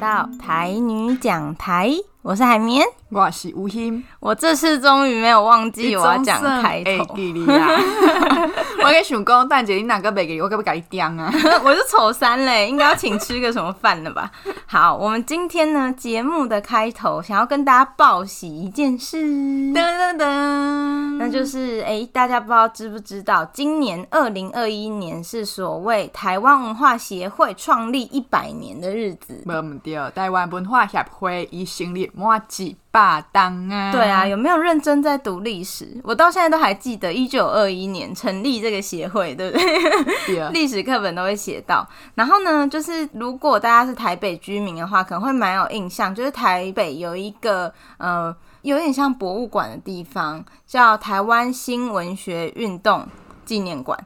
到台女讲台，我是海绵，我是吴昕，我这次终于没有忘记我要讲开头。我跟想讲，蛋姐你哪个没给我，可不可以给你讲啊？我是丑三嘞，应该要请吃个什么饭了吧？好，我们今天呢节目的开头想要跟大家报喜一件事，噔噔噔，那就是哎、欸，大家不知道知不知道，今年二零二一年是所谓台湾文化协会创立一百年的日子。没有对，台湾文化协会已成立满几百年啊？对啊，有没有认真在读历史？我到现在都还记得一九二一年成立这个协会，对不对？历史课本都会写到。然后呢，就是如果大家是台北居民的话，可能会蛮有印象，就是台北有一个呃，有点像博物馆的地方，叫台湾新文学运动纪念馆。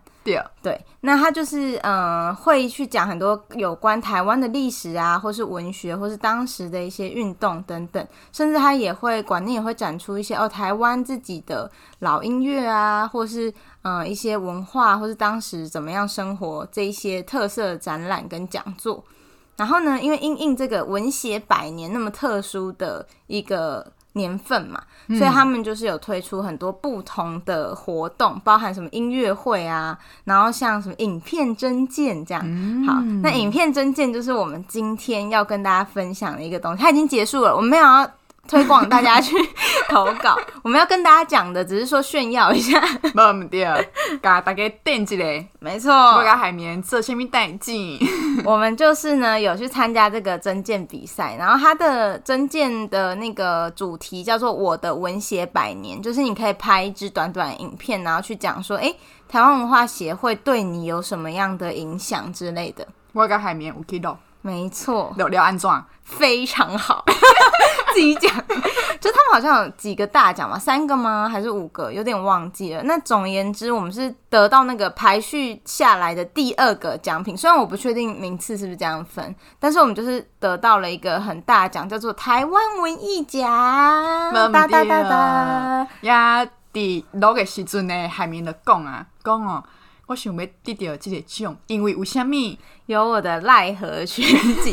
对，那他就是呃，会去讲很多有关台湾的历史啊，或是文学，或是当时的一些运动等等，甚至他也会馆内也会展出一些哦，台湾自己的老音乐啊，或是呃一些文化，或是当时怎么样生活这一些特色展览跟讲座。然后呢，因为因应这个文协百年那么特殊的一个。年份嘛，所以他们就是有推出很多不同的活动，嗯、包含什么音乐会啊，然后像什么影片真见这样。嗯、好，那影片真见就是我们今天要跟大家分享的一个东西，它已经结束了，我们没有要。推广大家去投稿，我们要跟大家讲的只是说炫耀一下，没对，给大家垫起来，没错。我跟海绵做什么代志？我们就是呢有去参加这个征件比赛，然后它的征件的那个主题叫做“我的文学百年”，就是你可以拍一支短短影片，然后去讲说，哎，台湾文化协会对你有什么样的影响之类的。我个海绵有记录。没错，聊聊安装非常好，自己讲，就他们好像有几个大奖嘛，三个吗？还是五个？有点忘记了。那总而言之，我们是得到那个排序下来的第二个奖品，虽然我不确定名次是不是这样分，但是我们就是得到了一个很大奖，叫做台湾文艺奖。哒哒哒哒呀！第六个时阵呢，海明的讲啊讲哦。我想要得到这个奖，因为为什么？有我的赖和全集。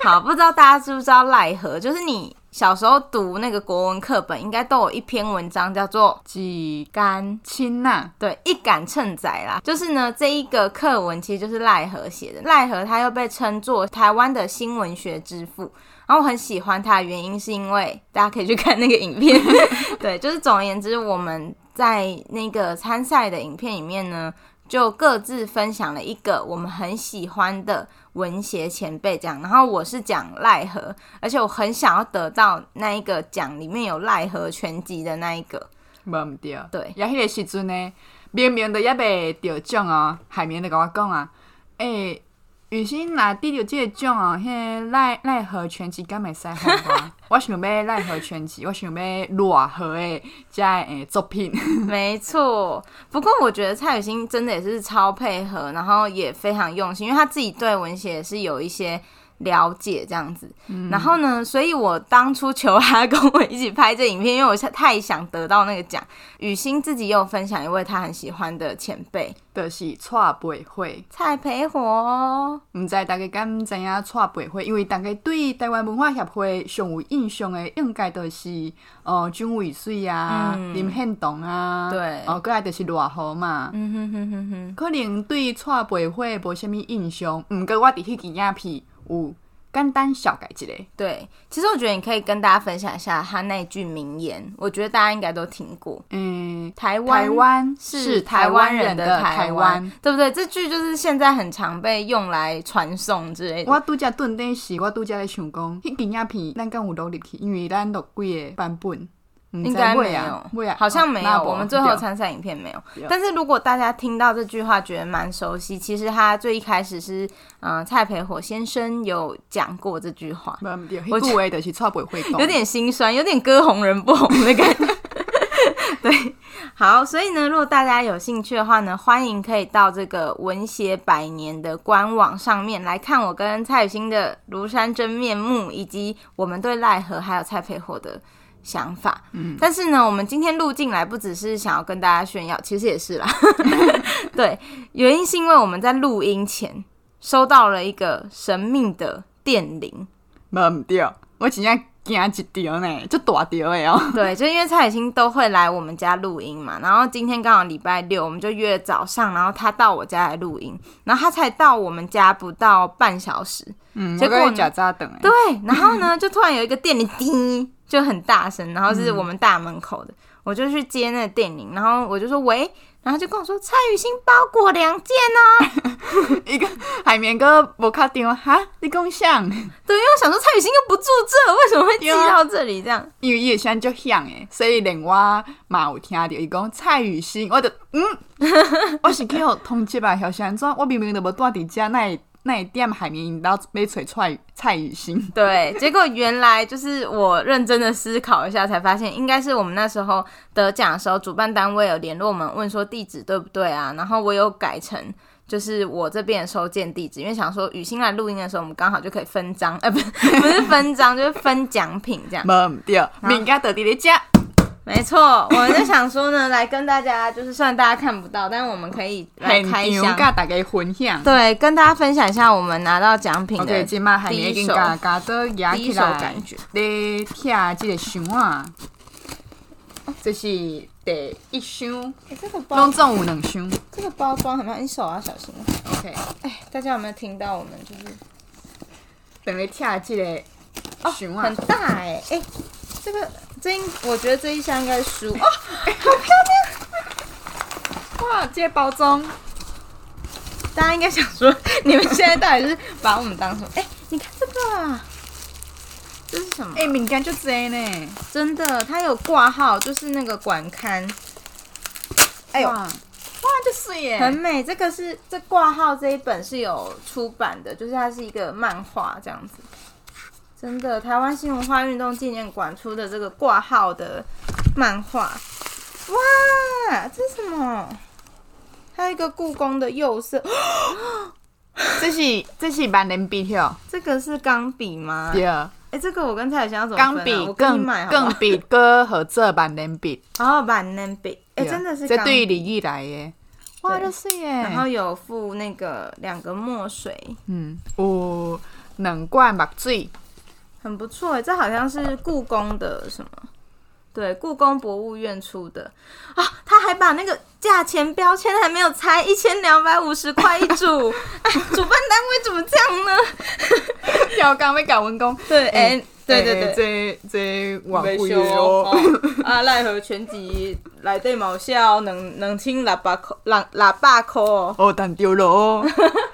好，不知道大家知不知道赖和？就是你小时候读那个国文课本，应该都有一篇文章叫做《几杆青呐》。对，一杆秤仔啦。就是呢，这一个课文其实就是赖和写的。赖和他又被称作台湾的新文学之父。然后我很喜欢他的原因，是因为大家可以去看那个影片。对，就是总而言之，我们。在那个参赛的影片里面呢，就各自分享了一个我们很喜欢的文学前辈这样，然后我是讲奈何，而且我很想要得到那一个奖里面有奈何全集的那一个。没对，对，也迄个时阵呢，明明都也未得奖哦，海绵就跟我讲啊，诶、欸。雨欣拿第六届奖哦，迄奈奈何全集敢会使好吗？我想要奈何全集，我想要赖和诶，加诶作品。没错，不过我觉得蔡雨欣真的也是超配合，然后也非常用心，因为他自己对文学也是有一些。了解这样子，嗯、然后呢，所以我当初求他跟我一起拍这影片，因为我太想得到那个奖。雨欣自己也有分享一位他很喜欢的前辈，就是蔡培慧。蔡培火，唔知大家敢唔知影蔡培慧？因为大家对台湾文化协会上有印象的，应该都是哦，张伟水啊、嗯、林献堂啊，对，哦，过来就是罗河嘛。嗯哼哼哼哼，可能对蔡培慧无虾米印象，毋过我伫迄支影片。五简单小改之类，对，其实我觉得你可以跟大家分享一下他那句名言，我觉得大家应该都听过。嗯，台湾台湾是台湾人的台湾，对不对？这句就是现在很常被用来传颂之类的。我度假顿阵时，我度假在想讲，迄支影片咱敢有录入去，因为咱录几个版本。应该没有，好像没有。哦、我们最后参赛影片没有。但是如果大家听到这句话觉得蛮熟悉，其实他最一开始是，嗯、呃，蔡培火先生有讲过这句话。我觉得是蔡培火有点心酸，有点歌红人不红的感觉。对，好，所以呢，如果大家有兴趣的话呢，欢迎可以到这个文协百年的官网上面来看我跟蔡雨欣的庐山真面目，以及我们对赖和还有蔡培火的。想法，嗯，但是呢，我们今天录进来不只是想要跟大家炫耀，其实也是啦。对，原因是因为我们在录音前收到了一个神秘的电铃，无毋对，我真正惊一条呢，就大条的哦。对，就因为蔡雨欣都会来我们家录音嘛，然后今天刚好礼拜六，我们就约早上，然后他到我家来录音，然后他才到我们家不到半小时，嗯，结果假扎等。对，然后呢，就突然有一个电铃叮，就很大声，然后是我们大门口的，嗯、我就去接那个电铃，然后我就说喂。然后就跟我说蔡雨欣包裹两件哦，一个海绵哥无卡定哈，你讲啥？对，因为我想说蔡雨欣又不住这，为什么会寄到这里这样？因为伊的声就响诶，所以连我嘛有听到伊讲蔡雨欣，我就嗯，我是去互通缉吧，小安怎，我明明都无住伫遮，那那一点海绵引导没吹出来蔡雨欣，对，结果原来就是我认真的思考一下，才发现应该是我们那时候得奖的时候，主办单位有联络我们，问说地址对不对啊？然后我有改成就是我这边的收件地址，因为想说雨欣来录音的时候，我们刚好就可以分赃，呃，不是不是分赃，就是分奖品这样。没对，名家得地的家。没错，我们就想说呢，来跟大家，就是虽然大家看不到，但是我们可以来开箱，跟大家分享。对，跟大家分享一下我们拿到奖品的第一手，今嘛还没跟大家都压起来感觉。你听这个箱啊，这是第一箱，欸、这个包总有两箱。这个包装很慢，你手要小心。OK，哎，大家有没有听到我们就是等于听这个箱啊、哦，很大哎、欸，哎、欸，这个。这我觉得这一箱应该是书哦，欸、好漂亮！哇，这些包装，大家应该想说，你们现在到底是把我们当什么？哎、欸，你看这个啊，这是什么？哎、欸，敏感就这呢，真的，它有挂号，就是那个馆刊。哎呦，哇，就是耶，很美。这个是这挂号这一本是有出版的，就是它是一个漫画这样子。真的，台湾新文化运动纪念馆出的这个挂号的漫画，哇，这是什么？还有一个故宫的釉色，这是这是万能笔哦，这个是钢笔吗？对啊。哎，这个我跟蔡小香怎么分啊？笔我跟你买哥合作万能笔，哦，万能笔，哎，真的是这对于礼仪来耶，哇，就是耶。然后有附那个两个墨水，嗯，有两罐墨水。很不错哎，这好像是故宫的什么？对，故宫博物院出的啊！他还把那个价钱标签还没有拆，一千两百五十块一组。哎，主办单位怎么这样呢？要刚被搞文工，对，哎、欸，对对对，这这晚会哦。啊，奈何全集来对毛笑，能能听喇叭口，喇喇叭口哦。哦，但丢了哦，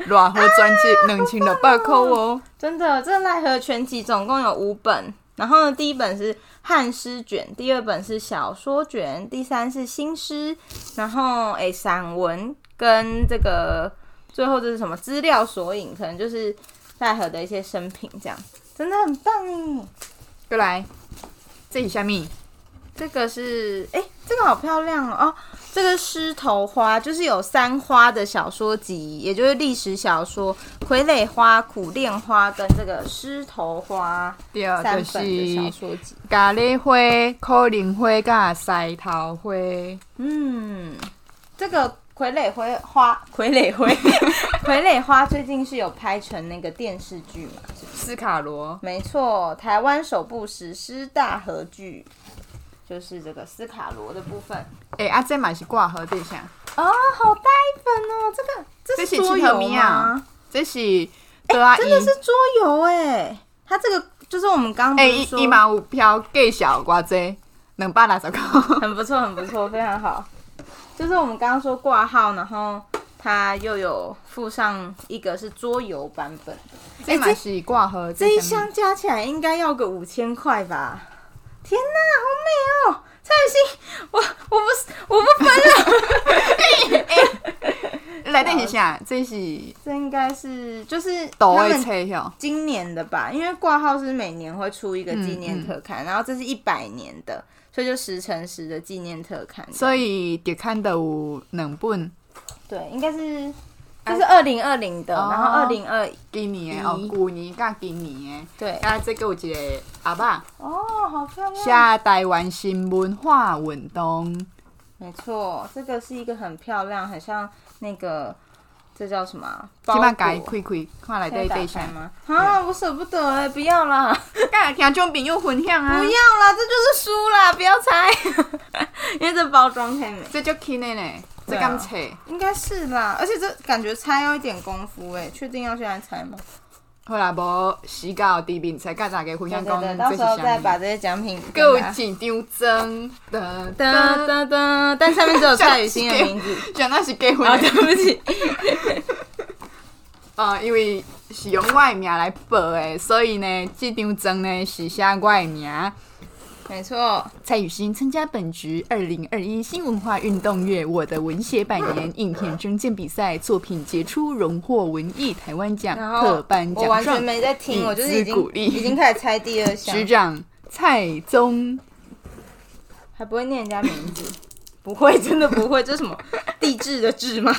软和专辑能听喇叭口哦。真的，这奈何全集总共有五本，然后呢，第一本是汉诗卷，第二本是小说卷，第三是新诗，然后诶，散文跟这个最后这是什么资料索引，可能就是奈何的一些生平，这样真的很棒哎。过来，这里下面。这个是哎，这个好漂亮哦！哦，这个狮头花就是有三花的小说集，也就是历史小说《傀儡花》《苦恋花》跟这个狮头花三本的小说集。咖喱花、苦练花、加狮头花。嗯，这个傀儡灰花傀儡灰 傀儡花最近是有拍成那个电视剧嘛？斯卡罗，没错，台湾首部史诗大河剧。就是这个斯卡罗的部分，哎、欸，啊，这买是挂盒对象哦，好大一本哦，这个这是桌游吗？这是，哎、欸，真的是桌游哎，它这个就是我们刚刚哎，一毛五票给小瓜子，两百六十块，很不错，很不错，非常好。就是我们刚刚说挂号，然后它又有附上一个是桌游版本的，这买是挂盒，这一箱加起来应该要个五千块吧。天哪，好美哦！蔡雨欣，我我不是我不分了。来等一下，这是这应该是就是他们今年的吧？因为挂号是每年会出一个纪念特刊，嗯嗯、然后这是一百年的，所以就十乘十的纪念特刊。所以得看到有两本，对，应该是。这是二零二零的，然后二零二今年哦，旧年加今年的，对，啊，这个有一个阿爸哦，好漂亮，下台湾新文化运动，没错，这个是一个很漂亮，很像那个这叫什么？起码改开开，看来对对象吗？啊，我舍不得哎，不要啦！刚听众朋友分享啊！不要啦，这就是书啦，不要猜，因为这包装太美。这就轻的呢，这敢猜？应该是啦，而且这感觉猜要一点功夫哎，确定要现在猜吗？好啦，无时间地面才跟大家分享讲，到时候再把这些奖品。给我几张真的噔噔噔，但上面只有蔡雨欣的名字，讲那是结婚。啊，对不起。啊，因为是用我的名来报的，所以呢，这张真呢是写我的名。没错，蔡雨欣参加本局二零二一新文化运动月“我的文学百年”影片征件比赛作品杰出，荣获文艺台湾奖特颁奖状。我完全没在听，我就是已经已经开始猜第二项。局长蔡宗，还不会念人家名字，不会，真的不会，这是什么 地质的质吗？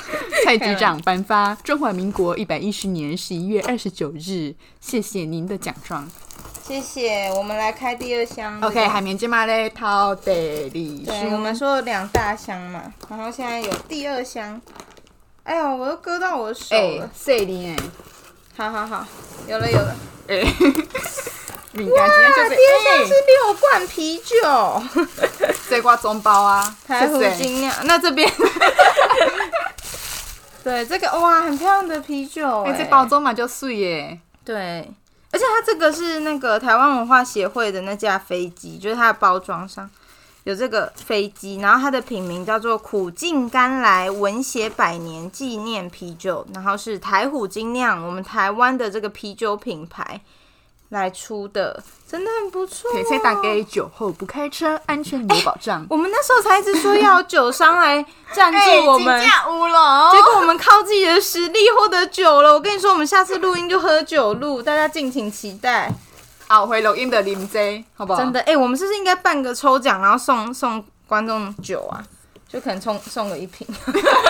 蔡局长颁发中华民国一百一十年十一月二十九日，谢谢您的奖状。谢谢，我们来开第二箱。OK，海绵金马嘞，掏得里。对，我们说两大箱嘛，然后现在有第二箱。哎呦，我都割到我的手了。谢你哎。好好好，有了有了。哎。哇，第二箱是六罐啤酒。这挂中包啊，台虎精酿。那这边。对，这个哇，很漂亮的啤酒。哎，这包装嘛就碎耶。对。而且它这个是那个台湾文化协会的那架飞机，就是它的包装上有这个飞机，然后它的品名叫做苦尽甘来文协百年纪念啤酒，然后是台虎精酿，我们台湾的这个啤酒品牌。来出的真的很不错，哦，谢谢大家酒后不开车，安全有保障。欸、我们那时候才一直说要酒商来赞助我们，欸、结果我们靠自己的实力获得酒了。我跟你说，我们下次录音就喝酒录，大家敬请期待。好，回录音的林 J，好不好？真的，哎、欸，我们是不是应该办个抽奖，然后送送观众酒啊？就可能送送个一瓶，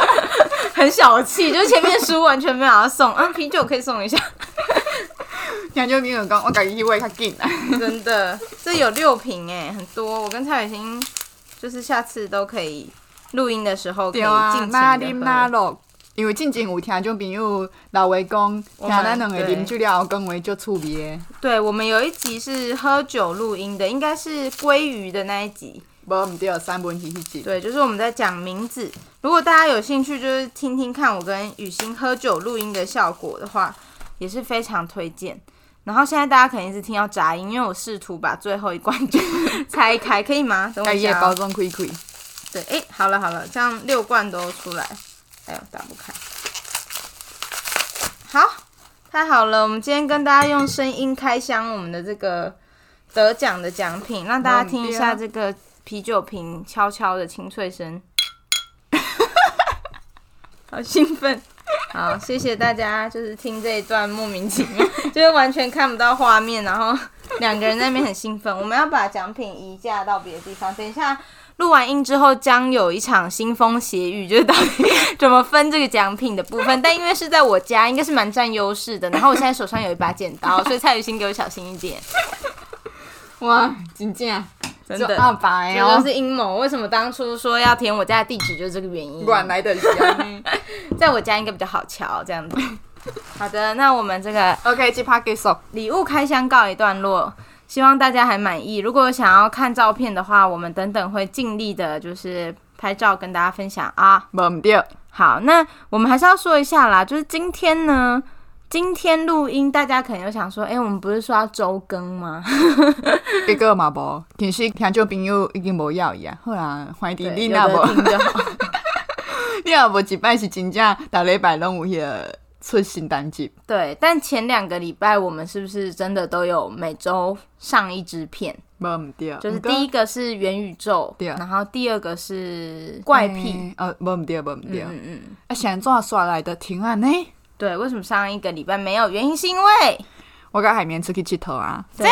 很小气，就是前面书完全没有要送，啊，啤酒可以送一下。听就没有讲，我感觉会较紧啊！真的，这有六瓶哎，很多。我跟蔡雨欣就是下次都可以录音的时候可以尽情的喝。因为之前有听种朋友老话讲，听咱两个啉酒了后讲话就趣味。对，我们有一集是喝酒录音的，应该是鲑鱼的那一集。不，唔对，三文鱼一集。对，就是我们在讲名字。如果大家有兴趣，就是听听看我跟雨欣喝酒录音的效果的话，也是非常推荐。然后现在大家肯定是听到杂音，因为我试图把最后一罐酒 拆开，可以吗？等我一下、哦。包装亏亏。对，哎，好了好了，这样六罐都出来。哎呦，打不开。好，太好了，我们今天跟大家用声音开箱我们的这个得奖的奖品，让大家听一下这个啤酒瓶悄悄的清脆声。好兴奋。好，谢谢大家，就是听这一段莫名其妙，就是完全看不到画面，然后两个人那边很兴奋。我们要把奖品移驾到别的地方，等一下录完音之后，将有一场腥风血雨，就是到底怎么分这个奖品的部分。但因为是在我家，应该是蛮占优势的。然后我现在手上有一把剪刀，所以蔡雨欣给我小心一点。哇，真正。真的，这都是阴谋。为什么当初说要填我家的地址，就是这个原因。管来的 在我家应该比较好瞧，这样子。好的，那我们这个 OK，这趴结束，礼物开箱告一段落，希望大家还满意。如果想要看照片的话，我们等等会尽力的，就是拍照跟大家分享啊。没对。好，那我们还是要说一下啦，就是今天呢。今天录音，大家可能又想说，哎、欸，我们不是说要周更吗？一个嘛不，其实听众朋友已经无要伊啊。好啦，欢迎你那无，你那无 一摆是真正，逐礼拜拢有迄个出新单集。对，但前两个礼拜我们是不是真的都有每周上一支片？无对，就是第一个是元宇宙，对，然后第二个是怪癖，呃、欸，无对，无对，嗯嗯，啊，现在刷来的挺安呢？对，为什么上一个礼拜没有？原因是因为我跟海绵出去佚佗啊！对，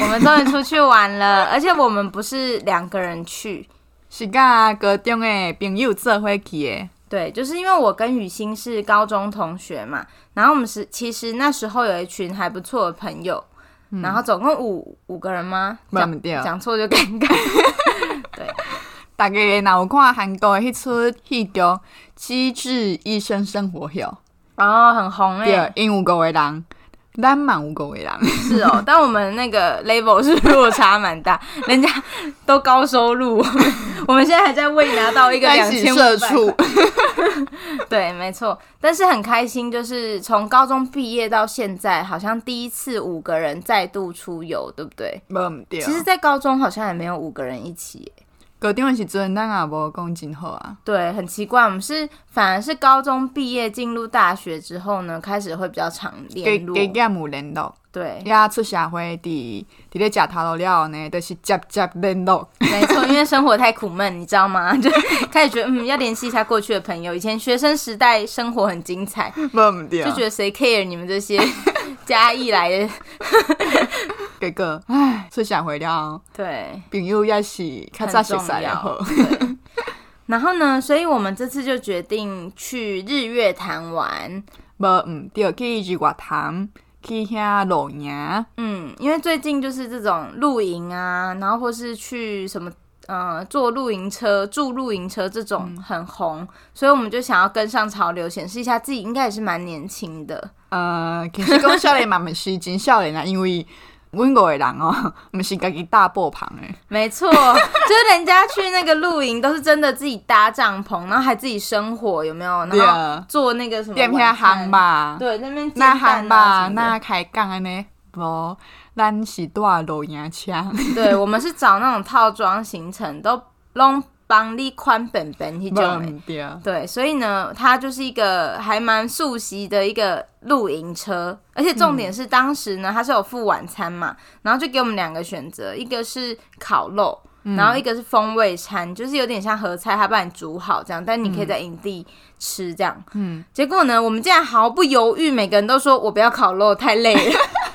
我们终于出去玩了，而且我们不是两个人去，是跟高中的朋友做伙去的。对，就是因为我跟雨欣是高中同学嘛，然后我们是其实那时候有一群还不错的朋友，嗯、然后总共五五个人吗？讲讲错就尴尬。对，大家若有看韩国的迄出戏叫《机智医生生活》。哦，很红哎、欸，对，因有五个人。咱满无狗为狼是哦，但我们那个 level 是落差蛮大，人家都高收入，我们现在还在未拿到一个两千社畜。对，没错，但是很开心，就是从高中毕业到现在，好像第一次五个人再度出游，对不对？对。其实，在高中好像也没有五个人一起。高中的时阵，咱也无讲真好啊。对，很奇怪，我们是反而是高中毕业进入大学之后呢，开始会比较常联络。给给业务联络。对。呀，出社会伫伫咧食头路了后呢，都、就是接接联络。没错，因为生活太苦闷，你知道吗？就开始觉得嗯，要联系一下过去的朋友。以前学生时代生活很精彩，就觉得谁 care 你们这些 嘉义来的。哥哥，唉，出社会了，对，朋友也是较早熟悉了。然后呢，所以我们这次就决定去日月潭玩。无，嗯，对，去日月潭，去遐露营。嗯，因为最近就是这种露营啊，然后或是去什么，呃，坐露营车、住露营车这种很红，嗯，所以我们就想要跟上潮流，显示一下自己应该也是蛮年轻的。呃，其实讲少年嘛，嘛是真少年啊，因为。温五个人哦，不是家己搭帐篷诶。没错，就是人家去那个露营都是真的自己搭帐篷，然后还自己生火，有没有？然后做那个什么？点片行吧。对，那边那行吧，那开杠安尼，无，咱是住露营车。对，我们是找那种套装行程，都拢。帮你宽本本去种对，所以呢，它就是一个还蛮熟悉的一个露营车，而且重点是当时呢，它是有付晚餐嘛，然后就给我们两个选择，一个是烤肉，然后一个是风味餐，就是有点像合菜，它帮你煮好这样，但你可以在营地吃这样。嗯，结果呢，我们竟然毫不犹豫，每个人都说我不要烤肉，太累了。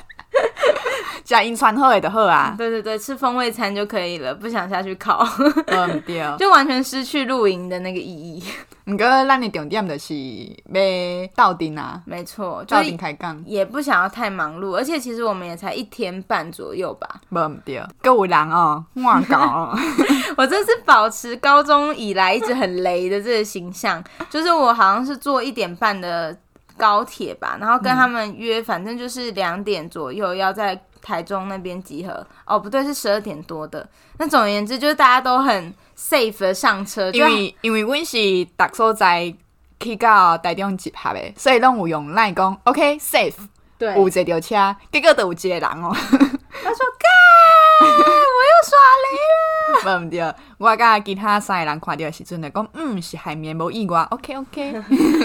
加银川后的后啊，对对对，吃风味餐就可以了，不想下去烤，嗯对，就完全失去露营的那个意义。不过咱的重点就是要到顶啊，没错，到顶开讲，也不想要太忙碌，而且其实我们也才一天半左右吧，嗯对，够有人哦，哇搞，我真是保持高中以来一直很雷的这个形象，就是我好像是坐一点半的高铁吧，然后跟他们约，反正就是两点左右要在。台中那边集合哦，不对，是十二点多的。那总而言之，就是大家都很 safe 的上车，因为因为阮是逐所在去到台中集合的，所以拢有用来讲 OK safe，对，有坐着车，结果都有一个人哦。他说：“ 干，我又耍雷了。”不对，我甲其他三个人看到的时阵来讲，嗯，是海绵无意外。OK OK，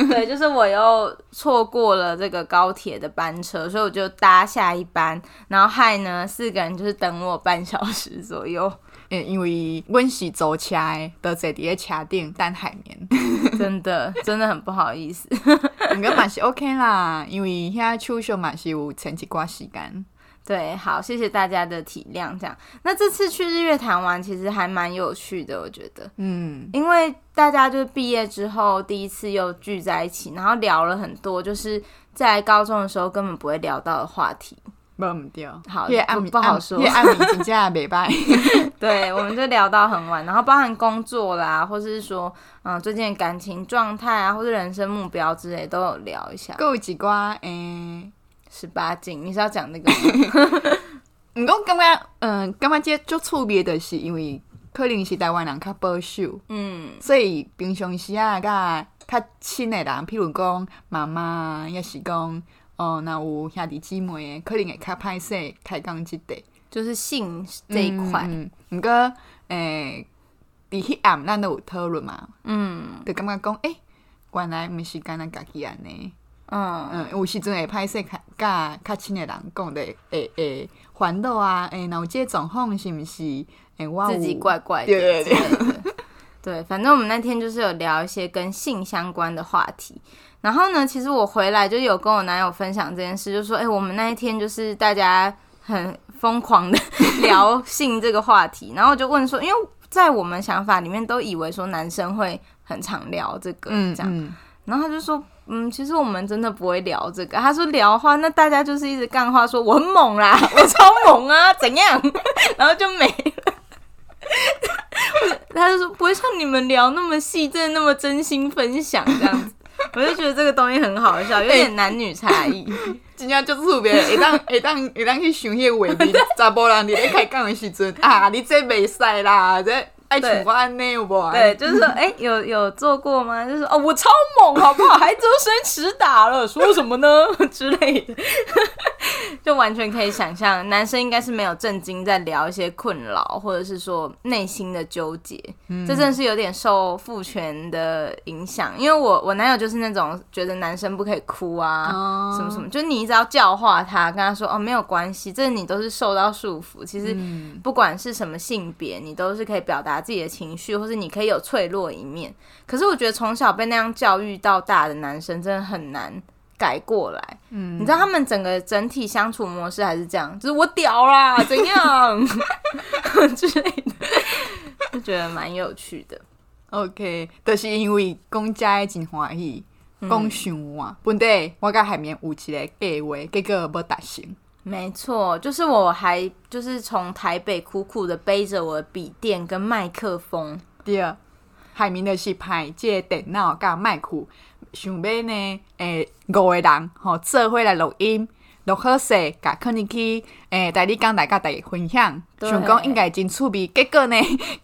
对，就是我又错过了这个高铁的班车，所以我就搭下一班，然后害呢四个人就是等我半小时左右。嗯，因为阮是坐车的，都坐伫咧车顶等海绵，真的真的很不好意思。不过嘛是 OK 啦，因为遐手续嘛是有前一寡时间。对，好，谢谢大家的体谅。这样，那这次去日月潭玩其实还蛮有趣的，我觉得，嗯，因为大家就是毕业之后第一次又聚在一起，然后聊了很多，就是在高中的时候根本不会聊到的话题。不掉，好，不不好说，因为暗名真正没拜。对，我们就聊到很晚，然后包含工作啦，或是说，嗯，最近的感情状态啊，或是人生目标之类，都有聊一下。各位几瓜，诶。十八禁，你是要讲那个吗？毋过感觉，嗯，感觉这足趣味的是，因为可能是台湾人较保守，嗯，所以平常时啊，甲较亲的人，譬如讲妈妈，也是讲，哦，那有兄弟姊妹的，可能会较歹势开讲即块，就是性这一块。嗯，毋过，诶、欸，伫迄暗咱都有讨论嘛，嗯，就感觉讲，诶、欸，原来毋是干咱家己安尼。嗯嗯，有时阵会歹势，较甲较亲的人讲的，会会烦恼啊，诶，那有这个状况是毋是？诶，我自己怪怪的。对对对，对，对，反正我们那天就是有聊一些跟性相关的话题。然后呢，其实我回来就有跟我男友分享这件事，就说，诶，我们那一天就是大家很疯狂的聊性这个话题。然后我就问说，因为在我们想法里面都以为说男生会很常聊这个，嗯，这样。嗯然后他就说，嗯，其实我们真的不会聊这个。他说聊的话，那大家就是一直干话，说我很猛啦，我超猛啊，怎样？然后就没了。他就说不会像你们聊那么细，真的那么真心分享这样子。我就觉得这个东西很好笑，有点男女差异。今天就是特别，会当会当会当去想迄个画面，查甫人伫咧开讲的时阵啊，你这袂使啦，这。爱情观呢？有不？对，就是说，哎、欸，有有做过吗？就是哦，我超猛，好不好？还周身迟打了，说什么呢？之类的，就完全可以想象，男生应该是没有正经在聊一些困扰，或者是说内心的纠结。嗯，这真的是有点受父权的影响，因为我我男友就是那种觉得男生不可以哭啊，哦、什么什么，就你一直要教化他，跟他说哦，没有关系，这你都是受到束缚。其实不管是什么性别，你都是可以表达。自己的情绪，或是你可以有脆弱一面。可是我觉得从小被那样教育到大的男生，真的很难改过来。嗯，你知道他们整个整体相处模式还是这样，就是我屌啦，怎样 之类的，就觉得蛮有趣的。OK，就是因为公家真欢喜，讲想哇，本地我甲海绵有一个计划，结果无达成。没错，就是我还就是从台北苦苦的背着我的笔电跟麦克风。对，海明的是派这个电脑甲麦克，想要呢，诶，五个人吼做伙来录音。录好势，甲可能去诶，带你讲来甲大家分享，想讲应该真趣味。结果呢，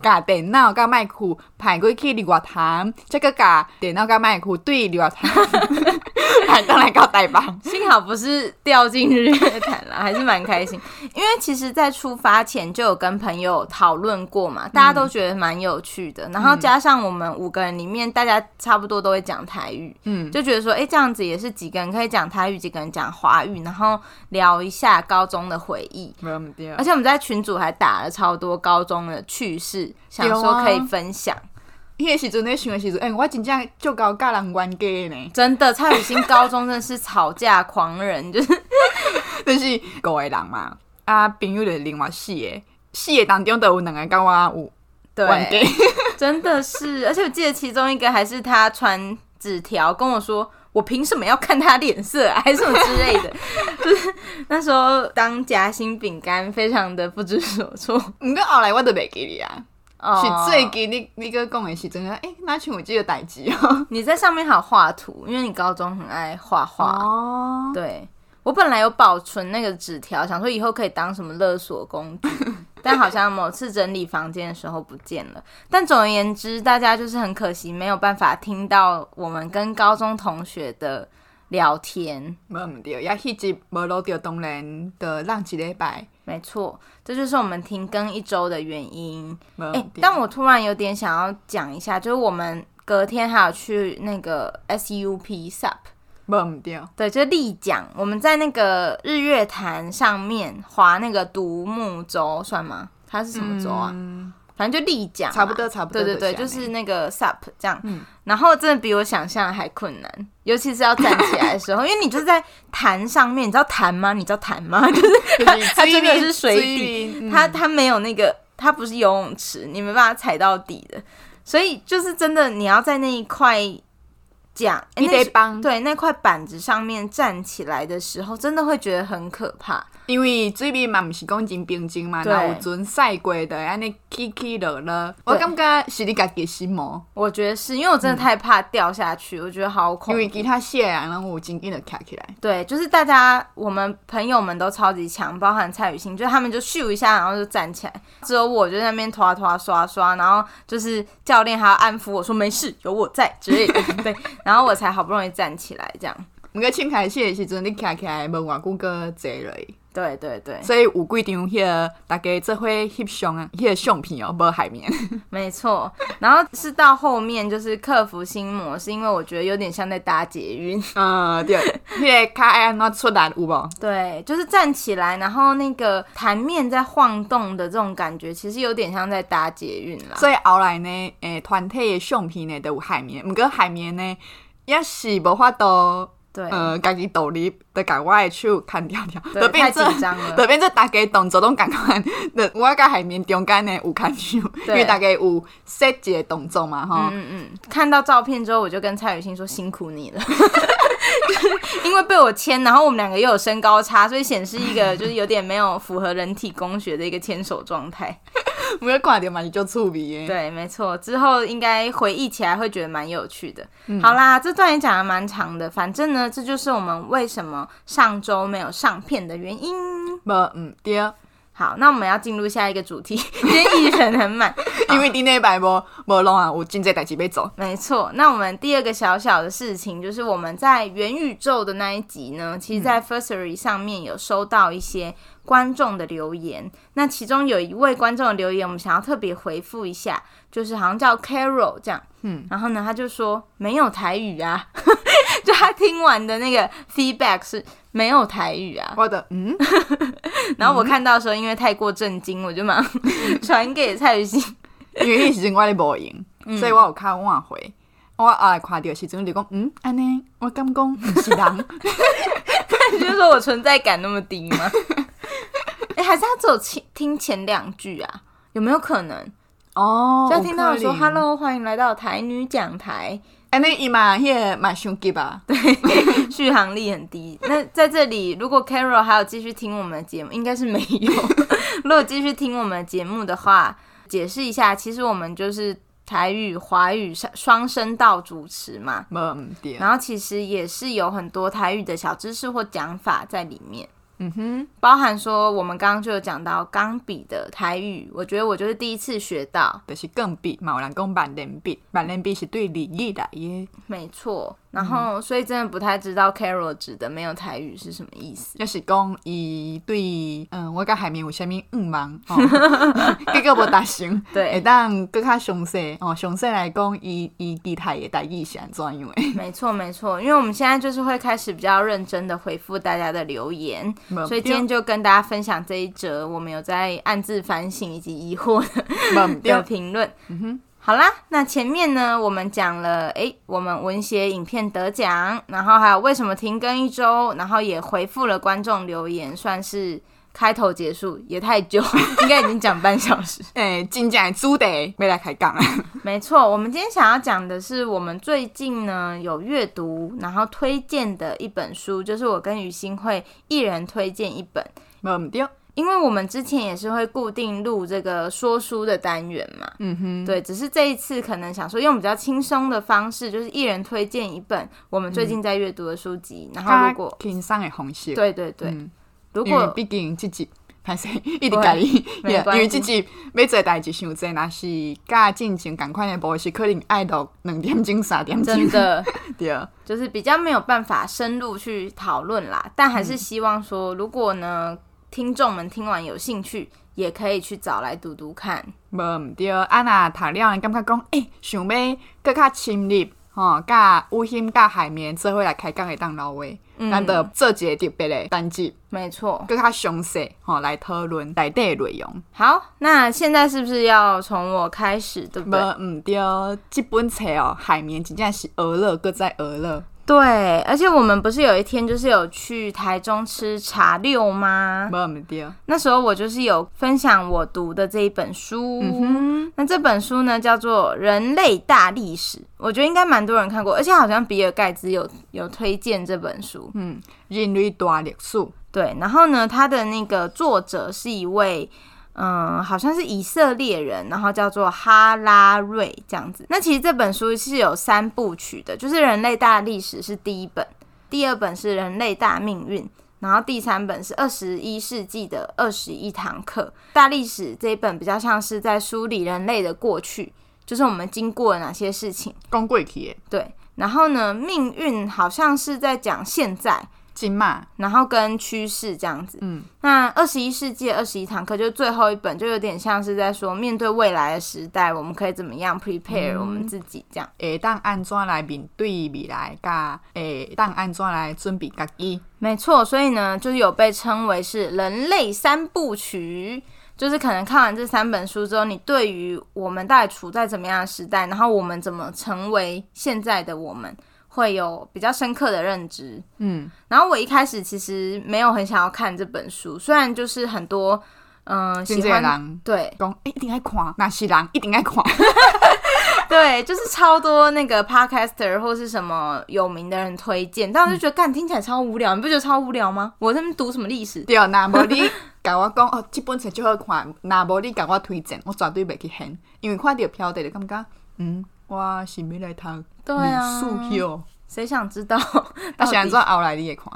甲电脑甲麦克派过去日月潭，再个甲电脑甲麦克对日月潭，还 当来搞代班。幸好不是掉进日月潭了，还是蛮开心。因为其实，在出发前就有跟朋友讨论过嘛，大家都觉得蛮有趣的。然后加上我们五个人里面，大家差不多都会讲台语，嗯，就觉得说，哎、欸，这样子也是几个人可以讲台语，几个人讲华语，然后。聊一下高中的回忆，而且我们在群组还打了超多高中的趣事，想说可以分享。因为时阵那想的时阵，哎，我真正就搞教人冤家呢。真的，蔡雨欣高中真的是吵架狂人，就是 就是五个人嘛，啊，朋友的另外四个，四个当中都有两个跟我有冤家，真的是。而且我记得其中一个还是他传纸条跟我说。我凭什么要看他脸色，还是什么之类的？就是那时候当夹心饼干，非常的不知所措。不过后来我都没给你啊。哦，是最近你你个讲的是真的，哎，那群我记得代志哦。你在上面还有画图，因为你高中很爱画画。哦，对，我本来有保存那个纸条，想说以后可以当什么勒索工具。但好像某次整理房间的时候不见了。但总而言之，大家就是很可惜，没有办法听到我们跟高中同学的聊天。没唔对，也一直没录到当然的浪几礼拜。没错，这就是我们停更一周的原因。欸，但我突然有点想要讲一下，就是我们隔天还有去那个 SUP SUP。忘掉，对，就立桨，我们在那个日月潭上面划那个独木舟，算吗？它是什么舟啊？嗯、反正就立桨，差不多，差不多。对对对，就是那个 SUP 这样。嗯、然后真的比我想象的还困难，尤其是要站起来的时候，因为你就是在潭上面，你知道潭吗？你知道潭吗？就是它，它真的是水底，嗯、它它没有那个，它不是游泳池，你没办法踩到底的，所以就是真的你要在那一块。讲，你得帮对那块板子上面站起来的时候，真的会觉得很可怕。因为水面嘛，毋是讲真平静嘛，那有阵晒过的，安尼起起落落，我感觉是你家己心魔。我觉得是因为我真的太怕掉下去，嗯、我觉得好恐怖。因为其他线啊，然后我紧紧的卡起来。对，就是大家我们朋友们都超级强，包含蔡雨欣，就他们就咻一下，然后就站起来，只有我就在那边拖拖刷刷，然后就是教练还要安抚我说没事，有我在之类的。对，然后我才好不容易站起来，这样。我个轻开始的时阵，你卡起来问偌久个坐落。对对对，所以有几张迄个大家做伙翕相啊，迄个相片哦，无海绵。没错，然后是到后面就是克服心魔，是因为我觉得有点像在搭捷运。嗯，对，迄个卡爱安怎出来有无？对，就是站起来，然后那个台面在晃动的这种感觉，其实有点像在搭捷运啦。所以后来呢，诶，团体的相片呢都有海绵，毋过海绵呢也是无法度。对，呃，家己独立的甲我的手砍掉掉，对就变太紧张了，就变做大家动作拢共款，我甲海绵中间呢有看手，因为大家有设计的动作嘛，哈。嗯嗯，看到照片之后，我就跟蔡雨欣说辛苦你了，因为被我牵，然后我们两个又有身高差，所以显示一个就是有点没有符合人体工学的一个牵手状态。没有看到嘛，你就触鼻耶。对，没错，之后应该回忆起来会觉得蛮有趣的。嗯、好啦，这段也讲的蛮长的，反正呢，这就是我们为什么上周没有上片的原因。不，嗯，对。好，那我们要进入下一个主题。今天议程很满，因为今天礼拜无无弄啊，我真济代志要做。没错，那我们第二个小小的事情就是我们在元宇宙的那一集呢，其实，在 Firstory 上面有收到一些观众的留言。嗯、那其中有一位观众的留言，我们想要特别回复一下，就是好像叫 Carol 这样。嗯，然后呢，他就说没有台语啊，就他听完的那个 feedback 是。没有台语啊！我的嗯，然后我看到的时候，因为太过震惊，我就马上 传给蔡雨欣，因为那时阵我咧无闲，所以我有看晚回，我啊看到时阵就讲嗯，安尼我敢讲不是人，你 就说我存在感那么低吗？哎、欸，还是他只有听听前两句啊？有没有可能？哦，就听到说 “Hello，欢迎来到台女讲台”。哎，那伊嘛，迄个蛮伤急吧？对，续航力很低。那在这里，如果 Carol 还有继续听我们的节目，应该是没有。如果继续听我们的节目的话，解释一下，其实我们就是台语、华语双声道主持嘛。嗯，对。然后其实也是有很多台语的小知识或讲法在里面。嗯哼，包含说我们刚刚就有讲到钢笔的台语，我觉得我就是第一次学到，就是钢笔，嘛有人讲万年笔，板蓝笔是对礼仪的耶，没错。然后，嗯、所以真的不太知道 Carol 指的没有台语是什么意思。就是讲伊对，嗯，我甲海绵有虾米唔忙，结果无达成。对，会当更较详细哦，详细来讲，伊伊地台的代意是安怎样的？没错，没错，因为我们现在就是会开始比较认真的回复大家的留言，所以今天就跟大家分享这一则我们有在暗自反省以及疑惑的的 评论。嗯哼。好啦，那前面呢，我们讲了，诶，我们文学影片得奖，然后还有为什么停更一周，然后也回复了观众留言，算是开头结束，也太久，应该已经讲半小时。诶，今天主题没来开杠啊。没错，我们今天想要讲的是我们最近呢有阅读，然后推荐的一本书，就是我跟雨欣会一人推荐一本。没对。因为我们之前也是会固定录这个说书的单元嘛，嗯哼，对，只是这一次可能想说用比较轻松的方式，就是一人推荐一本我们最近在阅读的书籍，嗯、然后如果轻松的方式，对对对，嗯、如果毕竟自己拍摄 一直改，因为自己要做代志想做，那是加进行赶快的播，是可能爱到两点钟三点钟，真的对，就是比较没有办法深入去讨论啦，但还是希望说，如果呢。听众们听完有兴趣，也可以去找来读读看。无对，啊那读了，感觉讲，诶，想要更加深入，吼，甲乌心甲海绵做伙来开讲会当老话，咱得做一个特别的单集，没错，更加详细，吼，来讨论内底内容。好，那现在是不是要从我开始，对不对？无对，这本册哦，海绵真正是鹅乐，搁再鹅乐。对，而且我们不是有一天就是有去台中吃茶六吗？那时候我就是有分享我读的这一本书。嗯，那这本书呢叫做《人类大历史》，我觉得应该蛮多人看过，而且好像比尔盖茨有有推荐这本书。嗯，人类大历史。对，然后呢，他的那个作者是一位。嗯，好像是以色列人，然后叫做哈拉瑞这样子。那其实这本书是有三部曲的，就是《人类大历史》是第一本，第二本是《人类大命运》，然后第三本是二十一世纪的二十一堂课。大历史这一本比较像是在梳理人类的过去，就是我们经过了哪些事情。光贵体。对，然后呢，命运好像是在讲现在。然后跟趋势这样子，嗯，那二十一世纪二十一堂课就最后一本，就有点像是在说面对未来的时代，我们可以怎么样 prepare 我们自己这样。诶，当安怎来面对未来？噶诶，当安怎来准备自己？没错，所以呢，就是有被称为是人类三部曲，就是可能看完这三本书之后，你对于我们到底处在怎么样的时代，然后我们怎么成为现在的我们。会有比较深刻的认知，嗯，然后我一开始其实没有很想要看这本书，虽然就是很多，嗯、呃，喜欢人对，讲一定爱看，那是人一定爱看，对，就是超多那个 podcaster 或是什么有名的人推荐，但我就觉得，干、嗯、听起来超无聊，你不觉得超无聊吗？我在那边读什么历史？对，那么你。甲我讲哦，这本册就好看，那无你甲我推荐，我绝对袂去看，因为看到标题就感觉，嗯，我是要来读历史哟。谁想知道？他喜欢知道后来的也看，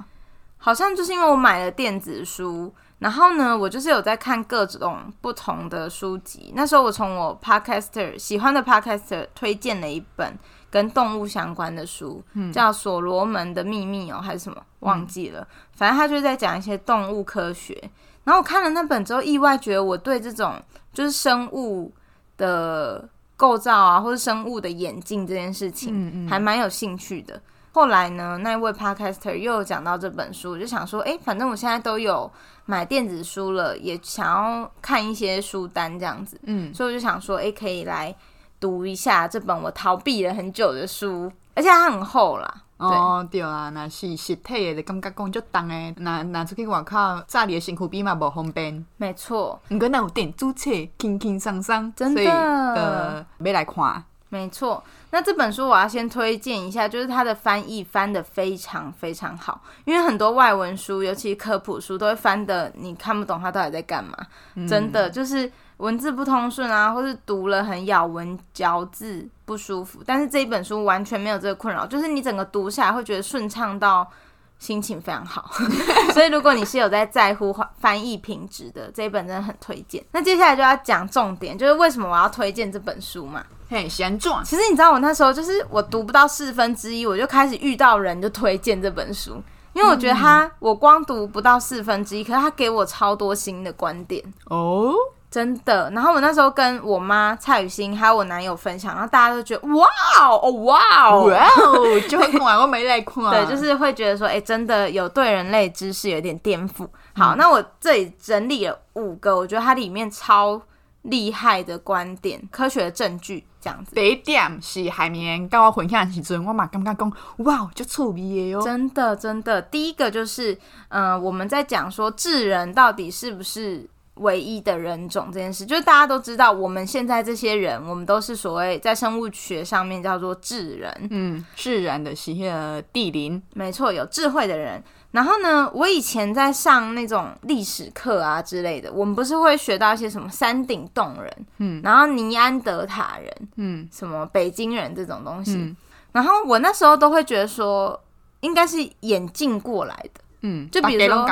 好像就是因为我买了电子书，然后呢，我就是有在看各种不同的书籍。那时候我从我 Podcaster 喜欢的 Podcaster 推荐了一本跟动物相关的书，嗯、叫《所罗门的秘密》哦，还是什么忘记了。嗯、反正他就在讲一些动物科学。然后我看了那本之后，意外觉得我对这种就是生物的。构造啊，或者生物的眼镜这件事情，嗯还蛮有兴趣的。嗯嗯。后来呢，那位 podcaster 又有讲到这本书，我就想说，哎，反正我现在都有买电子书了，也想要看一些书单这样子，嗯，所以我就想说，哎，可以来读一下这本我逃避了很久的书，而且它很厚啦。哦，对啊，那是实体的，就感觉讲就重的。那拿出去外口，炸你的身躯比嘛无方便。没错，毋过那有电子册，轻轻松松，真的，呃，要来看。没错，那这本书我要先推荐一下，就是它的翻译翻的非常非常好，因为很多外文书，尤其科普书，都会翻的你看不懂它到底在干嘛。嗯、真的就是。文字不通顺啊，或是读了很咬文嚼字不舒服，但是这一本书完全没有这个困扰，就是你整个读下来会觉得顺畅到心情非常好。所以如果你是有在在乎翻译品质的，这一本真的很推荐。那接下来就要讲重点，就是为什么我要推荐这本书嘛？嘿，闲转。其实你知道我那时候就是我读不到四分之一，我就开始遇到人就推荐这本书，因为我觉得他我光读不到四分之一，可是他给我超多新的观点哦。真的，然后我那时候跟我妈蔡雨欣还有我男友分享，然后大家都觉得哇哦哇哦哇哦，就很恐我没来看，对，就是会觉得说，哎，真的有对人类知识有点颠覆。好，嗯、那我这里整理了五个，我觉得它里面超厉害的观点、科学的证据，这样子。第一点是海绵跟我分享的时阵，我嘛刚刚讲哇，就趣味的哟。真的真的，第一个就是，嗯、呃，我们在讲说智人到底是不是唯一的人种这件事，就是大家都知道，我们现在这些人，我们都是所谓在生物学上面叫做智人。嗯，智人的是那个智灵，没错，有智慧的人。然后呢，我以前在上那种历史课啊之类的，我们不是会学到一些什么山顶洞人，嗯，然后尼安德塔人，嗯，什么北京人这种东西。嗯，然后我那时候都会觉得说，应该是演进过来的。嗯，就比如说，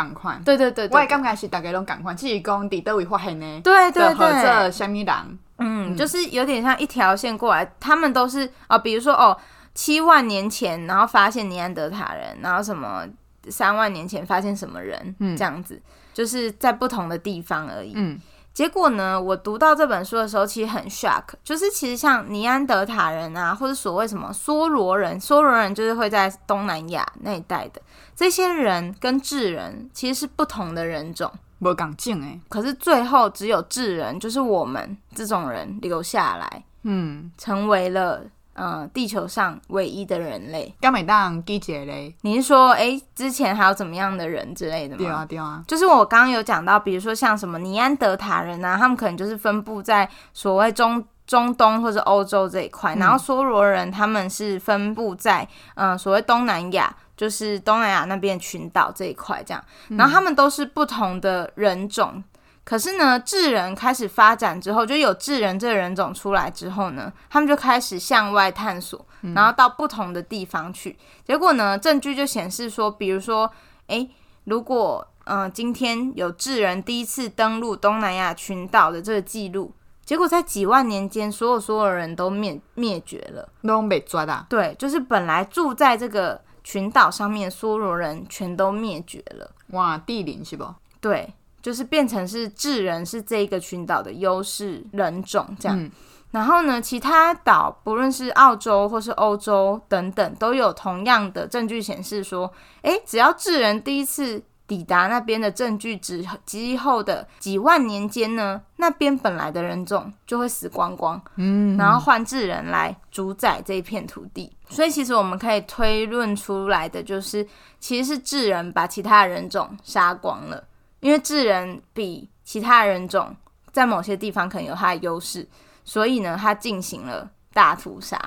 对对对，我也刚开始大家拢共款，只是讲伫倒位发现呢，对。对对，或者什么人，嗯，就是有点像一条线过来，他们都是哦，比如说哦，七万年前，然后发现尼安德塔人，然后什么三万年前发现什么人，嗯，这样子，就是在不同的地方而已，嗯。结果呢，我读到这本书的时候，其实很 shock，就是其实像尼安德塔人啊，或者所谓什么梭罗人，梭罗人就是会在东南亚那一带的这些人，跟智人其实是不同的人种，不讲劲诶。可是最后只有智人，就是我们这种人留下来，嗯，成为了。嗯，地球上唯一的人类，刚没当记者嘞。你是说，哎、欸，之前还有怎么样的人之类的吗？对啊，对啊。就是我刚刚有讲到，比如说像什么尼安德塔人啊，他们可能就是分布在所谓中中东或者欧洲这一块，嗯、然后梭罗人他们是分布在嗯所谓东南亚，就是东南亚那边群岛这一块这样，然后他们都是不同的人种。可是呢，智人开始发展之后，就有智人这个人种出来之后呢，他们就开始向外探索，然后到不同的地方去。嗯、结果呢，证据就显示说，比如说，诶，如果嗯、呃，今天有智人第一次登陆东南亚群岛的这个记录，结果在几万年间，所有所有人都灭灭绝了，都被抓到。对，就是本来住在这个群岛上面，梭罗人全都灭绝了。哇，地灵是不？对。就是变成是智人是这一个群岛的优势人种这样，嗯、然后呢，其他岛不论是澳洲或是欧洲等等，都有同样的证据显示说，诶，只要智人第一次抵达那边的证据之之后的几万年间呢，那边本来的人种就会死光光，嗯，然后换智人来主宰这一片土地。所以其实我们可以推论出来的就是，其实是智人把其他人种杀光了。因为智人比其他人种在某些地方可能有他的优势，所以呢，他进行了大屠杀。